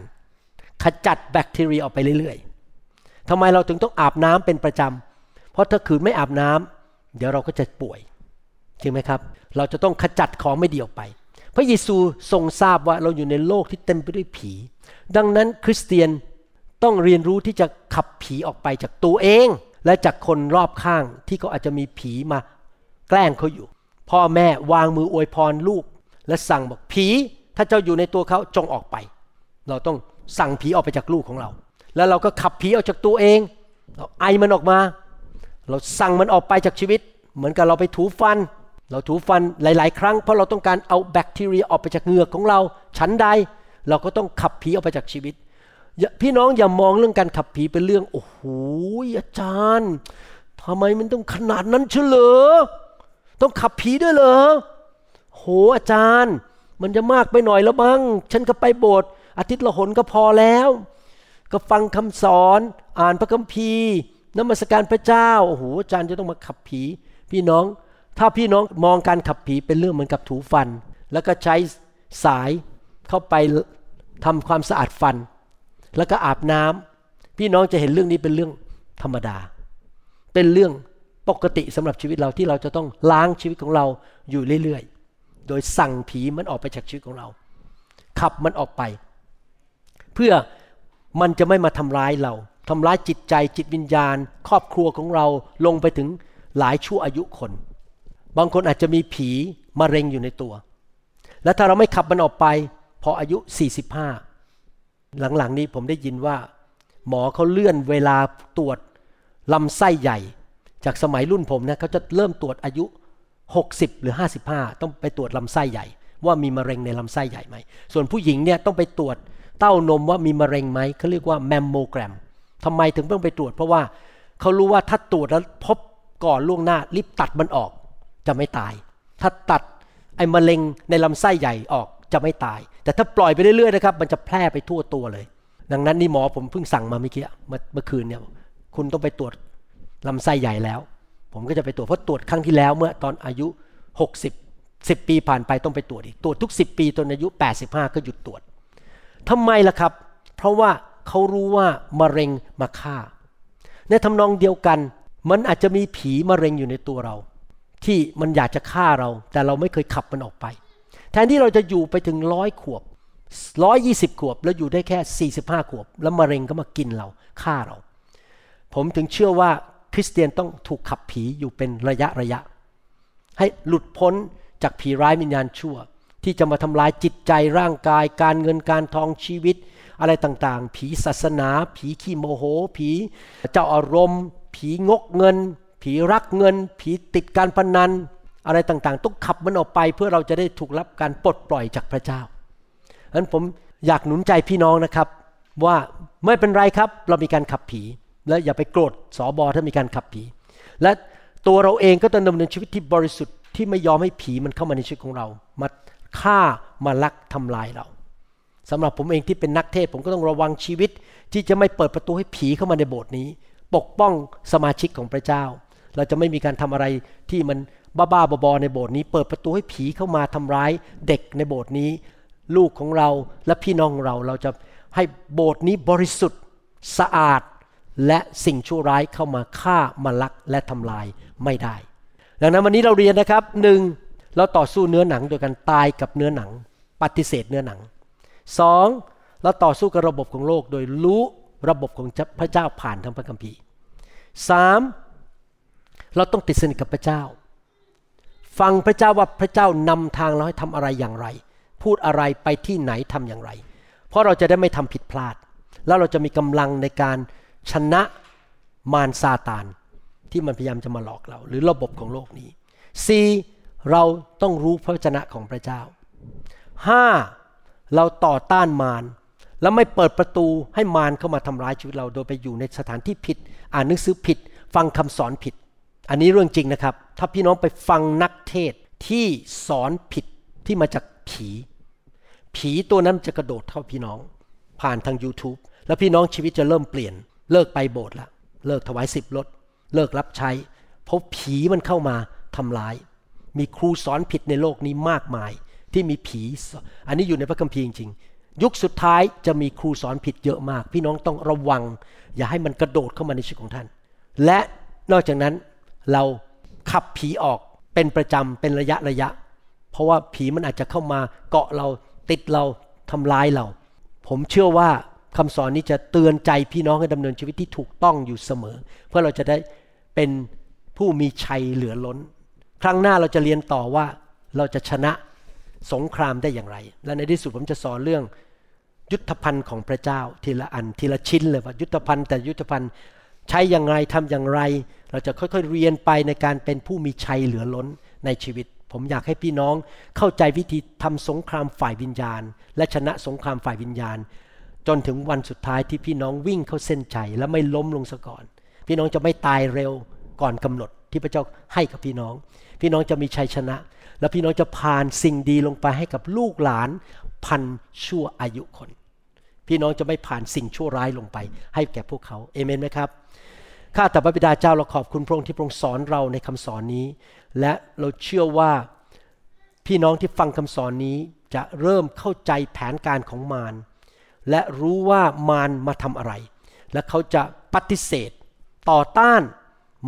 ขจัดแบคทีเรียออกไปเรื่อยๆทำไมเราถึงต้องอาบน้ำเป็นประจำเพราะถ้าคืนไม่อาบน้ำเดี๋ยวเราก็จะป่วยจริงไหมครับ เราจะต้องขจัดของไม่ดีออกไป พระเยซูทรงทราบว่าเราอยู่ในโลกที่เต็มไปด้วยผี ดังนั้นคริสเตียนต้องเรียนรู้ที่จะขับผีออกไปจากตัวเอง และจากคนรอบข้างที่เขาอาจจะมีผีมา แกล้งเขาอยู่ พ่อแม่วางมืออวยพรลูก และสั่งบอกผีถ้าเจ้าอยู่ในตัวเขาจงออกไป เราต้องสั่งผีออกไปจากลูกของเรา แล้วเราก็ขับผีออกจากตัวเอง เราไอมันออกมา เราสั่งมันออกไปจากชีวิต เหมือนกับเราไปถูฟัน เราถูฟันหลาย ๆ ครั้ง เพราะเราต้องการเอาแบคทีเรียออกไปจากเหงือกของเราฉันใด เราก็ต้องขับผีออกไปจากชีวิต พี่น้องอย่ามองเรื่องการขับผีเป็นเรื่องโอ้โหอาจารย์ทำไมมันต้องขนาดนั้นเฉลอ ต้องขับผีด้วยเหรอ โหอาจารย์ มันจะมากไปหน่อยแล้วบ้างฉันก็ไปโบสถ์อาทิตย์ละหนก็พอแล้ว ก็ฟังคำสอน อ่านพระคัมภีร์นมัสการพระเจ้าโอ้โหอาจารย์จะต้องมาขับผี พี่น้อง ถ้าพี่น้องมองการขับผีเป็นเรื่องเหมือนกับถูฟัน แล้วก็ใช้สายเข้าไปทำความสะอาดฟัน แล้วก็อาบน้ำพี่น้องจะเห็นเรื่องนี้เป็นเรื่องธรรมดา เป็นเรื่อง ปกติสำหรับชีวิตเราที่เราจะต้องล้างชีวิตของเราอยู่เรื่อยๆ โดยสั่งผีมันออกไปจากชีวิตของเรา ขับมันออกไป เพื่อมันจะไม่มาทำร้ายเราทำร้ายจิตใจจิตวิญญาณ ครอบครัวของเราลงไปถึงหลายชั่วอายุคน บางคนอาจจะมีผีมะเร็งอยู่ในตัว และถ้าเราไม่ขับมันออกไป พออายุ 45 หลังๆนี้ผมได้ยินว่า หมอเขาเลื่อนเวลาตรวจลำไส้ใหญ่ จากสมัยรุ่นผมนะเขาจะเริ่มตรวจอายุ 60 หรือ 55 ต้องไปตรวจลำไส้ใหญ่ ว่ามีมะเร็งในลำไส้ใหญ่ไหม ส่วนผู้หญิงเนี่ยต้องไปตรวจเต้านมว่ามีมะเร็งไหมเขาเรียกว่าแมมโมแกรมทำไมถึงต้องไปตรวจ เพราะว่าเขารู้ว่าถ้าตรวจแล้วพบก่อนล่วงหน้ารีบตัดมันออก จะไม่ตาย ถ้าตัดไอ้มะเร็งในลำไส้ใหญ่ออกจะไม่ตาย แต่ถ้าปล่อยไปเรื่อยๆนะครับมันจะแพร่ไปทั่วตัวเลย ดังนั้นนี่หมอผมเพิ่งสั่งมาเมื่อกี้เมื่อคืนเนี่ยคุณต้องไปตรวจ ลำไส้ใหญ่แล้ว ผมก็จะไปตรวจเพราะตรวจครั้งที่แล้วเมื่อตอนอายุ 60 10 ปีผ่านไปต้องไปตรวจอีกตรวจทุก 10 ปีจนอายุ 85 ก็หยุดตรวจทำไมล่ะครับ เพราะว่าเขารู้ว่ามะเร็งมาฆ่า ในทำนองเดียวกัน มันอาจจะมีผีมะเร็งอยู่ในตัวเรา ที่มันอยากจะฆ่าเรา แต่เราไม่เคยขับมันออกไป แทนที่เราจะอยู่ไปถึงร้อยขวบร้อยยี่สิบขวบ แล้วอยู่ได้แค่สี่สิบห้าขวบ แล้วมะเร็งก็มากินเราฆ่าเรา ผมถึงเชื่อว่า คริสเตียนต้องถูกขับผีอยู่เป็นระยะระยะ ให้หลุดพ้นจากผีร้ายวิญญาณชั่ว ที่จะมาทำลายจิตใจร่างกาย การเงินการทองชีวิต อะไรต่างๆ ผีศาสนา ผีขี้โมโห ผีเจ้าอารมณ์ ผีงกเงิน ผีรักเงิน ผีติดการพนัน อะไรต่างๆ ต้องขับมันออกไปเพื่อเราจะได้ถูกรับการปลดปล่อยจากพระเจ้าฉะนั้นผมอยากหนุนใจพี่น้องนะครับว่าไม่เป็นไรครับเรามีการขับผี และอย่าไปโกรธสอบอถ้ามีการขับผี และตัวเราเองก็ต้องดำเนินชีวิตที่บริสุทธิ์ที่ไม่ยอมให้ผีมันเข้ามาในชีวิตของเรา มาฆ่ามาลักทำลายเราสำหรับผมเองที่เป็นนักเทศผมก็ต้องระวังชีวิต ที่จะไม่เปิดประตูให้ผีเข้ามาในโบสถ์นี้ ปกป้องสมาชิกของพระเจ้า เราจะไม่มีการทำอะไรที่มันบ้าๆบอๆในโบสถ์นี้เปิดประตูให้ผีเข้ามาทำร้ายเด็กในโบสถ์นี้ ลูกของเราและพี่น้องเราเราจะให้โบสถ์นี้บริสุทธิ์สะอาด และสิ่งชั่วร้ายเข้ามาฆ่ามาลักและทำลายไม่ได้ ดังนั้นวันนี้เราเรียนนะครับหนึ่งเราต่อสู้เนื้อหนังโดยการตายกับเนื้อหนัง ปฏิเสธเนื้อหนังสองเราต่อสู้กับระบบของโลกโดยรู้ระบบของพระเจ้าผ่านทางพระคัมภีร์สามเราต้องติดสนิทกับพระเจ้า ฟังพระเจ้าว่าพระเจ้านำทางเราให้ทำอะไรอย่างไร พูดอะไรไปที่ไหนทำอย่างไร เพราะเราจะได้ไม่ทำผิดพลาด แล้วเราจะมีกำลังในการ ชนะมารซาตานที่มันพยายามจะมาหลอกเรา หรือระบบของโลกนี้ 4. เราต้องรู้พระวจนะของพระเจ้า 5. เราต่อต้านมารแล้วไม่เปิดประตูให้มารเข้ามาทำร้ายชีวิตเราโดยไปอยู่ในสถานที่ผิด อ่านหนังสือผิด ฟังคำสอนผิด อันนี้เรื่องจริงนะครับ ถ้าพี่น้องไปฟังนักเทศที่สอนผิดที่มาจากผี ผีตัวนั้นจะกระโดดเข้าพี่น้อง ผ่านทาง YouTube แล้วพี่น้องชีวิตจะเริ่มเปลี่ยน เลิกไปโบสถ์ละเลิกถวายสิบลดเลิกรับใช้ เพราะผีมันเข้ามาทำร้าย มีครูสอนผิดในโลกนี้มากมาย ที่มีผี อันนี้อยู่ในพระคัมภีร์จริงยุคสุดท้ายจะมีครูสอนผิดเยอะมาก พี่น้องต้องระวัง อย่าให้มันกระโดดเข้ามาในชีวิตของท่าน และนอกจากนั้นเราขับผีออกเป็นประจำเป็นระยะระยะ เพราะว่าผีมันอาจจะเข้ามาเกาะเราติดเราทำร้ายเรา ผมเชื่อว่า คำสอนนี้จะเตือนใจพี่น้องให้ดำเนินชีวิตที่ถูกต้องอยู่เสมอ เพื่อเราจะได้เป็นผู้มีชัยเหลือล้น ครั้งหน้าเราจะเรียนต่อว่าเราจะชนะสงครามได้อย่างไร และในที่สุดผมจะสอนเรื่องยุทธภัณฑ์ของพระเจ้าทีละอันทีละชิ้นเลยว่ายุทธภัณฑ์แต่ยุทธภัณฑ์ใช้อย่างไรทำอย่างไร เราจะค่อยๆเรียนไปในการเป็นผู้มีชัยเหลือล้นในชีวิต ผมอยากให้พี่น้องเข้าใจวิธีทำสงครามฝ่ายวิญญาณ และชนะสงครามฝ่ายวิญญาณ จนถึงวันสุดท้ายที่พี่น้องวิ่งเข้าเส้นชัยและไม่ล้มลงซะก่อน พี่น้องจะไม่ตายเร็วก่อนกำหนดที่พระเจ้าให้กับพี่น้อง พี่น้องจะมีชัยชนะ และพี่น้องจะผ่านสิ่งดีลงไปให้กับลูกหลานพันชั่วอายุคน พี่น้องจะไม่ผ่านสิ่งชั่วร้ายลงไป ให้แก่พวกเขาเอเมนไหมครับข้าแต่พระบิดาเจ้าเราขอบคุณพระองค์ที่พระองค์สอนเราในคำสอนนี้ และเราเชื่อว่าพี่น้องที่ฟังคำสอนนี้จะเริ่มเข้าใจแผนการของมาร และรู้ว่ามารมาทำอะไร และเขาจะปฏิเสธ ต่อต้าน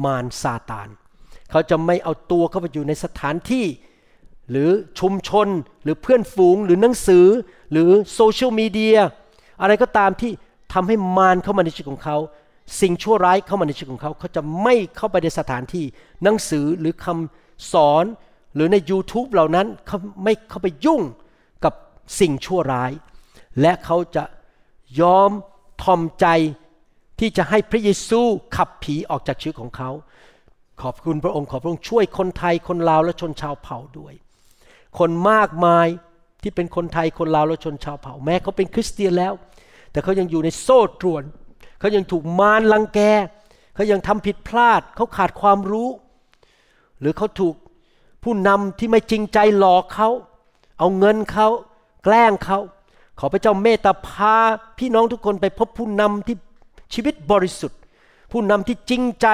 มารซาตาน เขาจะไม่เอาตัวเข้าไปอยู่ในสถานที่ หรือชุมชนหรือเพื่อนฝูงหรือหนังสือ หรือโซเชียลมีเดียอะไรก็ตามที่ทำให้มารเข้ามาในชีวิตของเขา สิ่งชั่วร้ายเข้ามาในชีวิตของเขา เขาจะไม่เข้าไปในสถานที่ หนังสือหรือคำสอนหรือใน YouTube เหล่านั้นเขาไม่เข้าไปยุ่งกับสิ่งชั่วร้าย และเขาจะยอมทอมใจที่จะให้พระเยซูขับผีออกจากชีวิตของเขา ขอบคุณพระองค์ขอบพระองค์ช่วยคนไทยคนลาวและชนชาวเผ่าด้วย คนมากมายที่เป็นคนไทยคนลาวและชนชาวเผ่า แม้เขาเป็นคริสเตียนแล้ว แต่เขายังอยู่ในโซ่ตรวนเขายังถูกมารลังแกเขายังทำผิดพลาดเขาขาดความรู้ หรือเขาถูกผู้นำที่ไม่จริงใจหลอกเขา เอาเงินเขา แกล้งเขา ขอพระเจ้าเมตตาพาพี่น้องทุกคนไปพบผู้นำที่ชีวิตบริสุทธิ์ ผู้นำที่จริงใจ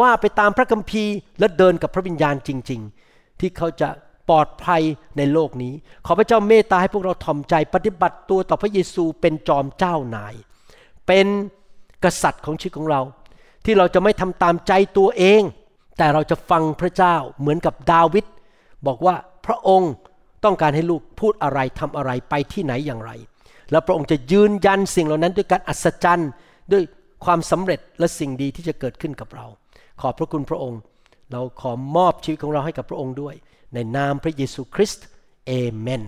ว่าไปตามพระคัมภีร์และเดินกับพระวิญญาณจริง ๆ ที่เขาจะปลอดภัยในโลกนี้ ขอพระเจ้าเมตตาให้พวกเราถ่อมใจปฏิบัติตัวต่อพระเยซูเป็นจอมเจ้านาย เป็นกษัตริย์ของชีวิตของเรา ที่เราจะไม่ทำตามใจตัวเอง แต่เราจะฟังพระเจ้าเหมือนกับดาวิดบอกว่าพระองค์ ต้องการให้ลูกพูดอะไรทำอะไรไปที่ไหนอย่างไร แล้วพระองค์จะยืนยันสิ่งเหล่านั้นด้วยการอัศจรรย์ด้วยความสำเร็จและสิ่งดีที่จะเกิดขึ้นกับเรา ขอบพระคุณพระองค์ เราขอมอบชีวิตของเราให้กับพระองค์ด้วย ในนามพระเยซูคริสต์เอเมน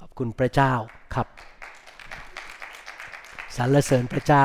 ขอบคุณพระเจ้าครับสรรเสริญพระเจ้า